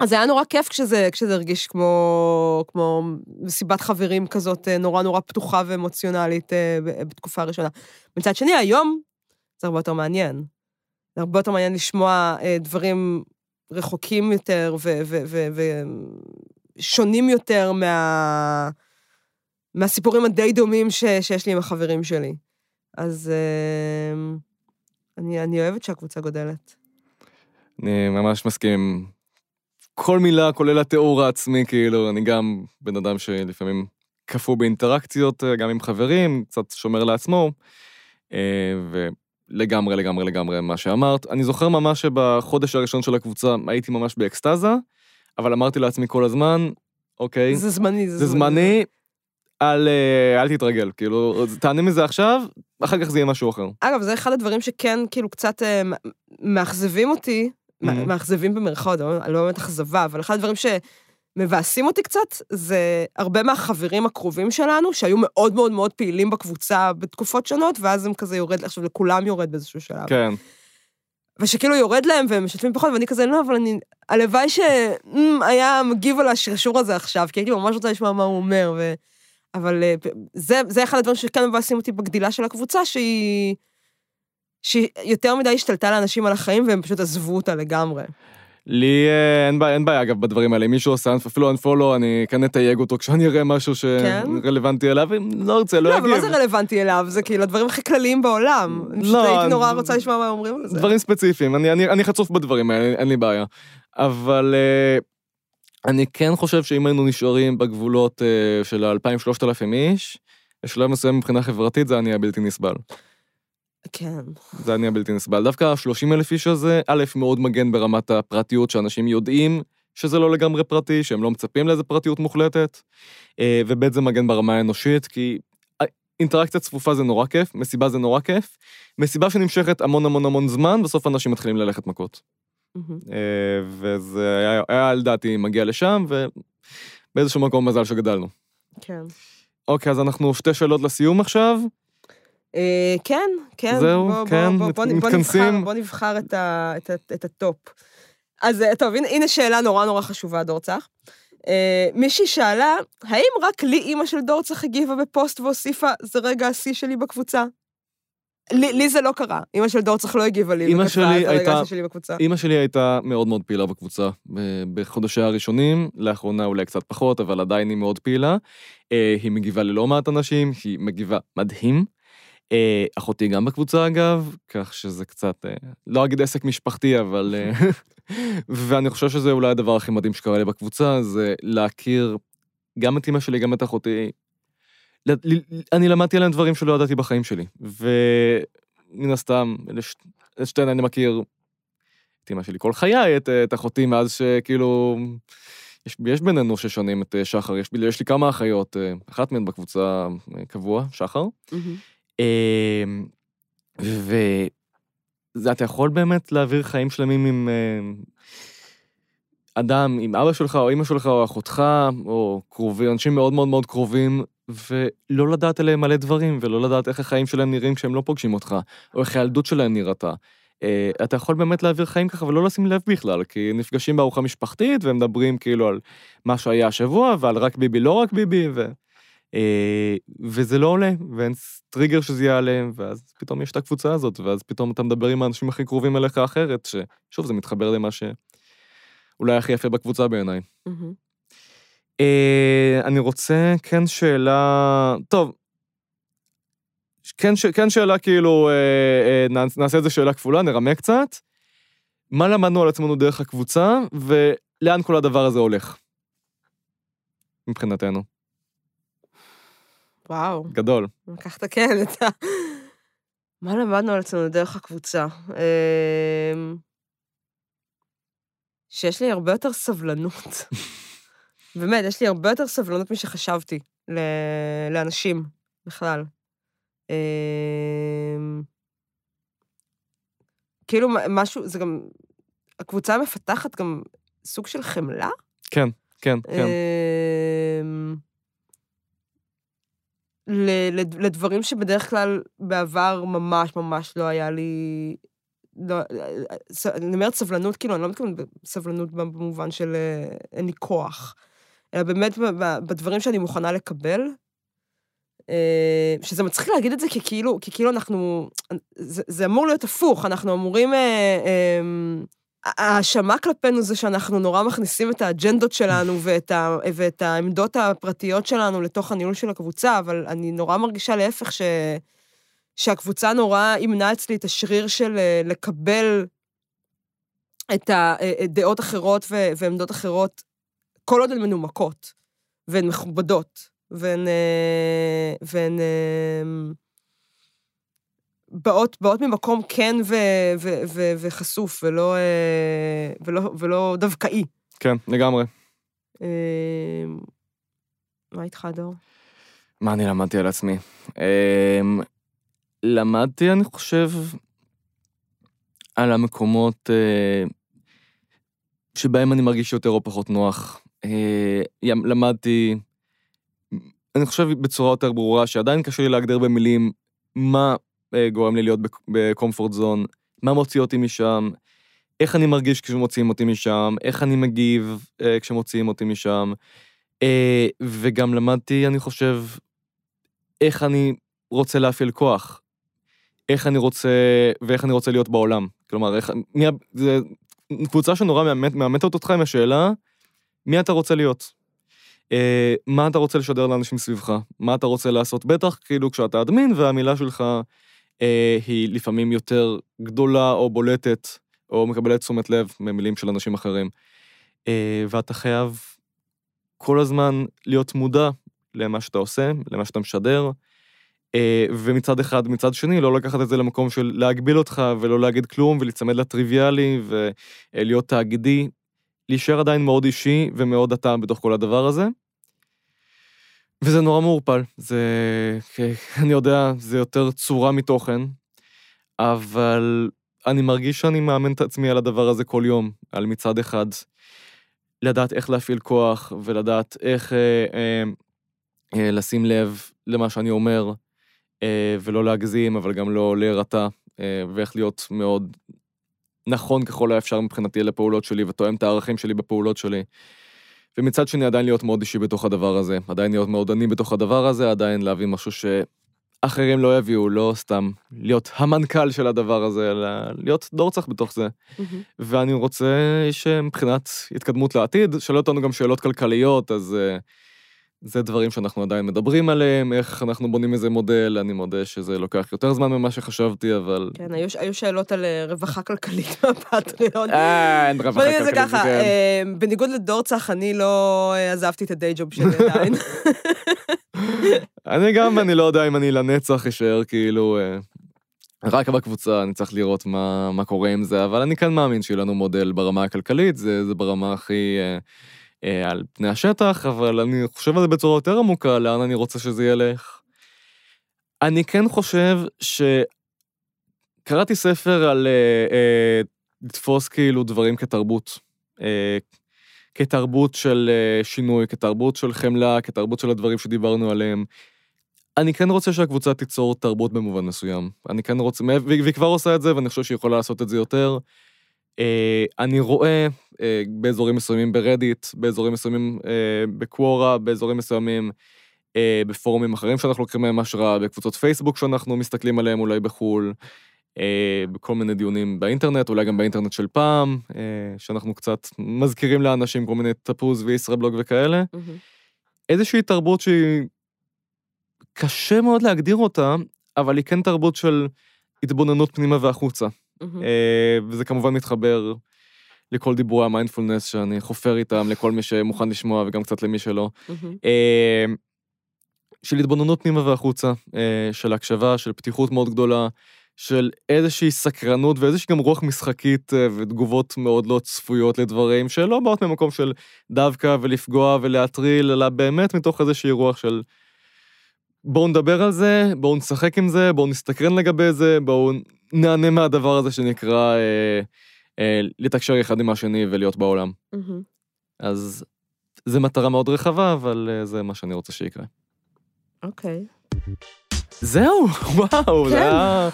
S2: אז זה היה נורא כיף כשזה, כשזה הרגיש כמו, כמו מסיבת חברים כזאת אה, נורא נורא פתוחה ואמוציונלית אה, בתקופה הראשונה. מצד שני, היום זה הרבה יותר מעניין. זה הרבה יותר מעניין לשמוע אה, דברים רחוקים יותר ושונים יותר מה... מהסיפורים הדי דומים ש... שיש לי עם החברים שלי. אז uh, אני, אני אוהבת שהקבוצה גודלת.
S1: אני ממש מסכים כל מילה, כולל התיאור העצמי, כאילו, אני גם בן אדם שלפעמים קפוא באינטראקציות, אה, גם עם חברים, קצת שומר לעצמו, אה, ולגמרי, לגמרי, לגמרי מה שאמרת. אני זוכר ממש שבחודש הראשון של הקבוצה הייתי ממש באקסטזה, אבל אמרתי לעצמי כל הזמן, אוקיי.
S2: זה זמני,
S1: זה, זה זמני. זמני. אל, אה, אל תתרגל, כאילו, תענה מזה עכשיו, אחר כך זה יהיה משהו אחר.
S2: אגב, זה אחד הדברים שכן, כאילו, קצת אה, מאכזבים אותי, mm-hmm. מאכזבים במרכאות, לא, לא באמת אכזבה, אבל אחד הדברים שמבאסים אותי קצת, זה הרבה מהחברים הקרובים שלנו, שהיו מאוד מאוד מאוד פעילים בקבוצה בתקופות שונות, ואז הם כזה יורד, עכשיו לכולם יורד באיזשהו שלב.
S1: כן.
S2: ושכאילו יורד להם והם משתפים פחות, ואני כזה, לא, אבל אני, הלוואי שהיה מגיב על השרשור הזה עכשיו, כי הייתי ממש רוצה לשמוע מה הוא אומר, ו... אבל אה, זה, זה אחד הדברים שכן מבאסים אותי בגדילה של הקבוצה, שהיא... שהיא יותר מדי השתלטה לאנשים על החיים והם פשוט עזבו אותה לגמרי.
S1: לי אה, אין בעיה, אין בעיה אגב בדברים האלה, אם מישהו עושה אפילו unfollow, אני כן אתייג אותו כשאני אראה משהו כן? שרלוונטי אליו, אם לא ארצה, לא יגיב.
S2: לא, אבל מה זה רלוונטי אליו? זה כאילו הדברים הכי כלליים בעולם. אני פשוט לא, הייתי נורא רוצה לשמוע מה אומרים על זה.
S1: דברים ספציפיים, אני, אני, אני חצוף בדברים האלה, אין לי בעיה. אבל uh, אני כן חושב שאם היינו נשארים בגבולות uh, של ה-2,000-3,000 איש, בשלב מסוים מבחינה חברתית זה היה בלתי נסבל.
S2: כן.
S1: זה אני הבלתי נסבל. דווקא ה-30 אלף איש הזה, א', מאוד מגן ברמת הפרטיות, שאנשים יודעים שזה לא לגמרי פרטי, שהם לא מצפים לאיזה פרטיות מוחלטת, אה, וב', זה מגן ברמה האנושית, כי אינטראקציה צפופה זה נורא כיף, מסיבה זה נורא כיף, מסיבה שנמשכת המון המון המון זמן, בסוף אנשים מתחילים ללכת מכות. Mm-hmm. וזה היה, היה לדעתי מגיע לשם, ובאיזשהו מקום מזל שגדלנו.
S2: כן.
S1: אוקיי, אז אנחנו שתי שאלות לסיום עכשיו.
S2: אה, כן, כן.
S1: זהו,
S2: בוא,
S1: כן,
S2: בוא, בוא, בוא, בוא
S1: מתכנסים.
S2: נבחר, בוא נבחר את, ה, את, ה, את הטופ. אז אה, טוב, הנה, הנה שאלה נורא נורא חשובה, דורצח. אה, מישהי שאלה, האם רק לי אימא של דורצח הגיבה בפוסט והוסיפה, זה רגע השיא שלי בקבוצה? לי, לי זה לא קרה, אימא של דורצח לא הגיבה לי,
S1: אימא שלי
S2: "זה רגע
S1: הייתה-
S2: שלי בקבוצה.
S1: אימא שלי הייתה מאוד מאוד פעילה בקבוצה בחודשיה הראשונים, לאחרונה אולי קצת פחות, אבל עדיין היא מאוד פעילה. היא מגיבה ללא מעט אנשים, היא מגיבה מדהים. אה, אחותי גם בקבוצה אגב, כך שזה קצת, אה, לא אגיד עסק משפחתי, אבל... אה, ואני חושב שזה אולי הדבר הכי מדהים שקרה לי בקבוצה, זה להכיר גם את אמא שלי, גם את אחותי. אני למדתי עליהם דברים שלא ידעתי בחיים שלי, ומן הסתם, את שתיהן אני מכיר את אמא שלי כל חיי, את, את אחותי מאז שכאילו... יש, יש בינינו שש שנים את שחר, יש, יש לי כמה אחיות, אחת מהן בקבוצה קבוע, שחר.
S2: מהמם.
S1: אמ, ואתה יכול באמת להעביר חיים שלמים עם אה, אדם, עם אבא שלך, או אמא שלך, או אחותך, או קרובים, אנשים מאוד מאוד מאוד קרובים, ולא לדעת עליהם מלא דברים, ולא לדעת איך החיים שלהם נראים כשהם לא פוגשים אותך, או איך הילדות שלהם נראתה. אה, אתה יכול באמת להעביר חיים ככה ולא לשים לב בכלל, כי נפגשים בארוחה משפחתית ומדברים כאילו על מה שהיה השבוע ועל רק ביבי, לא רק ביבי, ו... אה, וזה לא עולה, ואין טריגר שזה יעלה, ואז פתאום יש את הקבוצה הזאת, ואז פתאום אתה מדבר עם האנשים הכי קרובים אליך אחרת, ששוב, זה מתחבר למה שאולי הכי יפה בקבוצה בעיניי. אה, אני רוצה, כן שאלה, טוב, כן, ש... כן שאלה כאילו, אה, אה, נעש- נעשה איזה שאלה כפולה, נרמה קצת. מה למדנו על עצמנו דרך הקבוצה, ולאן כל הדבר הזה הולך? מבחינתנו.
S2: וואו.
S1: גדול.
S2: לקחת כן את ה... מה למדנו על עצמנו דרך הקבוצה? אמ, שיש לי הרבה יותר סבלנות. באמת, יש לי הרבה יותר סבלנות משחשבתי ל- לאנשים בכלל. אמ, כאילו משהו, זה גם... הקבוצה מפתחת גם סוג של חמלה.
S1: כן, כן, כן.
S2: לדברים שבדרך כלל בעבר ממש ממש לא היה לי... לא, אני אומרת סבלנות, כאילו, אני לא מתכוונת בסבלנות במובן של אה, אין לי כוח, אלא באמת בדברים שאני מוכנה לקבל. אה, שזה מצחיק להגיד את זה כי כאילו, כי כאילו אנחנו, זה, זה אמור להיות הפוך, אנחנו אמורים, אה, אה, ההאשמה כלפינו זה שאנחנו נורא מכניסים את האג'נדות שלנו ואת, ה, ואת העמדות הפרטיות שלנו לתוך הניהול של הקבוצה, אבל אני נורא מרגישה להפך ש, שהקבוצה נורא אימנה אצלי את השריר של אה, לקבל את הדעות אחרות ו, ועמדות אחרות, כל עוד הן מנומקות והן מכובדות והן, אה, והן אה, באות, באות ממקום כן ו, ו, ו, וחשוף ולא, אה, ולא, ולא דווקאי.
S1: כן, לגמרי.
S2: אה, מה איתך, דור?
S1: מה אני למדתי על עצמי? אמ, למדתי, אני חושב, על המקומות אה, שבהם אני מרגיש יותר או פחות נוח. אה, למדתי, אני חושב בצורה יותר ברורה, שעדיין קשה לי להגדיר במילים מה אה, גורם לי להיות בקומפורט זון, מה מוציא אותי משם, איך אני מרגיש כשמוציאים אותי משם, איך אני מגיב אה, כשמוציאים אותי משם. אה, וגם למדתי, אני חושב, איך אני רוצה להפעיל כוח. איך אני רוצה, ואיך אני רוצה להיות בעולם. כלומר, איך, מי, זה קבוצה שנורא מאמת, מאמתת אותך עם השאלה, מי אתה רוצה להיות? אה, מה אתה רוצה לשדר לאנשים סביבך? מה אתה רוצה לעשות? בטח כאילו כשאתה אדמין והמילה שלך אה, היא לפעמים יותר גדולה או בולטת, או מקבלת תשומת לב ממילים של אנשים אחרים. אה, ואתה חייב כל הזמן להיות מודע למה שאתה עושה, למה שאתה משדר, אה, ומצד אחד, מצד שני, לא לקחת את זה למקום של להגביל אותך ולא להגיד כלום ולהיצמד לטריוויאלי ולהיות תאגידי, להישאר עדיין מאוד אישי ומאוד אתה בתוך כל הדבר הזה. וזה נורא מעורפל, זה, אני יודע, זה יותר צורה מתוכן, אבל אני מרגיש שאני מאמן את עצמי על הדבר הזה כל יום, על מצד אחד לדעת איך להפעיל כוח ולדעת איך אה, אה, אה, לשים לב למה שאני אומר, אה, ולא להגזים, אבל גם לא להירתע, אה, ואיך להיות מאוד נכון ככל האפשר מבחינתי לפעולות שלי, ותואם את הערכים שלי בפעולות שלי. ומצד שני עדיין להיות מאוד אישי בתוך הדבר הזה, עדיין להיות מאוד עני בתוך הדבר הזה, עדיין להביא משהו שאחרים לא יביאו, לא סתם להיות המנכ"ל של הדבר הזה, אלא להיות דורצח בתוך זה.
S2: מהמם.
S1: ואני רוצה שמבחינת התקדמות לעתיד, שאלו אותנו גם שאלות כלכליות, אז אה, זה דברים שאנחנו עדיין מדברים עליהם, איך אנחנו בונים איזה מודל, אני מודה שזה לוקח יותר זמן ממה שחשבתי, אבל...
S2: כן, היו, היו שאלות על אה, רווחה כלכלית מהפטריון.
S1: אה, אין רווחה
S2: את זה
S1: כלכלית,
S2: ככה,
S1: כן.
S2: אה, בניגוד לדורצח, אני לא אה, עזבתי את הדיי ג'וב שלי עדיין.
S1: אני גם, אני לא יודע אם אני לנצח אשאר כאילו... אה, רק בקבוצה, אני צריך לראות מה, מה קורה עם זה, אבל אני כן מאמין שיהיה לנו מודל ברמה הכלכלית, זה, זה ברמה הכי אה, על פני השטח, אבל אני חושב על זה בצורה יותר עמוקה, לאן אני רוצה שזה ילך. אני כן חושב ש... קראתי ספר על אה, אה, לתפוס כאילו דברים כתרבות. אה, כתרבות של אה, שינוי, כתרבות של חמלה, כתרבות של הדברים שדיברנו עליהם. אני כן רוצה שהקבוצה תיצור תרבות במובן מסוים. אני כן רוצה, והיא כבר עושה את זה, ואני חושב שהיא יכולה לעשות את זה יותר. אה, אני רואה אה, באזורים מסוימים ברדיט, באזורים מסוימים אה, בקוורה, באזורים מסוימים בפורומים אחרים שאנחנו לוקחים מהם השראה, בקבוצות פייסבוק שאנחנו מסתכלים עליהם אולי בחו"ל, בכל מיני דיונים באינטרנט, אולי גם באינטרנט של פעם, שאנחנו קצת מזכירים לאנשים כל מיני תפוז וישראבלוג וכאלה.
S2: מהמם.
S1: איזושהי תרבות שהיא קשה מאוד להגדיר אותה, אבל היא כן תרבות של התבוננות פנימה והחוצה.
S2: מהמם.
S1: אה, וזה כמובן מתחבר לכל דיבורי המיינדפולנס שאני חופר איתם, לכל מי שמוכן לשמוע וגם קצת למי שלא.
S2: מהמם.
S1: אה, של התבוננות פנימה והחוצה, אה, של הקשבה, של פתיחות מאוד גדולה, של איזושהי סקרנות ואיזושהי גם רוח משחקית ותגובות מאוד לא צפויות לדברים, שלא באות ממקום של דווקא ולפגוע ולהטריל, אלא באמת מתוך איזושהי רוח של בואו נדבר על זה, בואו נשחק עם זה, בואו נסתקרן לגבי זה, בואו נענה מהדבר הזה שנקרא אה, אה, לתקשר אחד עם השני ולהיות בעולם.
S2: מהמם.
S1: אז זו מטרה מאוד רחבה, אבל אה, זה מה שאני רוצה שיקרה.
S2: אוקיי.
S1: זהו, וואו, זה
S2: כן.
S1: היה...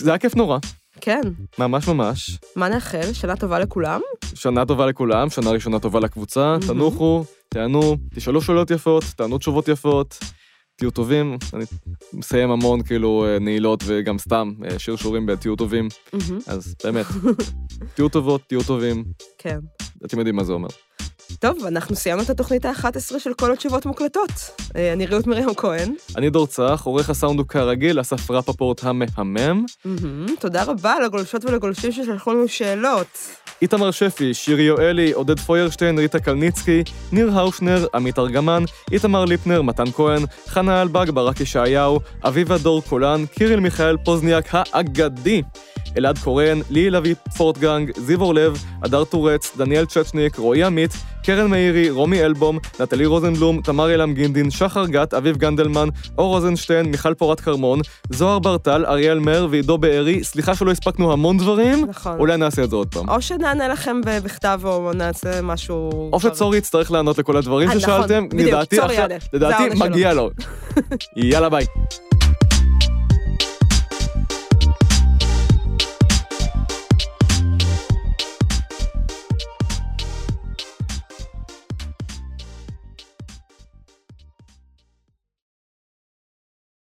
S1: זה היה כיף נורא,
S2: כן,
S1: ממש ממש.
S2: מה נאחל? שנה טובה לכולם?
S1: שנה טובה לכולם, שנה ראשונה טובה לקבוצה,
S2: מהמם.
S1: תנוחו, תענו, תשאלו שאלות יפות, תענו תשובות יפות, תהיו טובים. אני מסיים המון כאילו אה, נעילות וגם סתם אה, שרשורים בתהיו טובים. אז באמת, תהיו טובות, תהיו טובים,
S2: כן.
S1: אתם יודעים מה זה אומר.
S2: טוב, אנחנו סיימנו את התוכנית ה-11 של כל התשובות מוקלטות. אה, אני רעות מרים כהן.
S1: אני דור צח, עורך הסאונד הוא כרגיל, אסף רפפורט המהמם.
S2: מהמם. תודה רבה לגולשות ולגולשים ששלחו לנו שאלות.
S1: איתמר שפי, שירי יואלי, עודד פוירשטיין, ריטה קלניצקי, ניר האושנר, עמית ארגמן, איתמר ליפנר, מתן כהן, חנה אלבג, ברק ישעיהו, אביבה דור קולן, קיריל מיכאל פוזניאק האגדי, אלעד קורן, ליהי לביא פורטגנג, זיו אורלב, הדר טורץ, דניאל צ'צ'ניק, רועי עמית, קרן מאירי, רומי אלבום, נטלי רוזנבלום, תמר אילם גינדין, שחר גת, אביב גנדלמן, אור רוזנשטיין, מיכל פורת כרמון, זוהר ברטל, אריאל מר ועידו בארי. סליחה שלא הספקנו המון דברים,
S2: נכון.
S1: אולי נעשה את זה עוד פעם.
S2: או שנענה לכם בכתב או נעשה משהו...
S1: או שצורי יצטרך לענות לכל הדברים
S2: אה, נכון,
S1: ששאלתם,
S2: בדיוק,
S1: לדעתי
S2: צורי יענה.
S1: לדעתי. מגיע לו. יאללה ביי.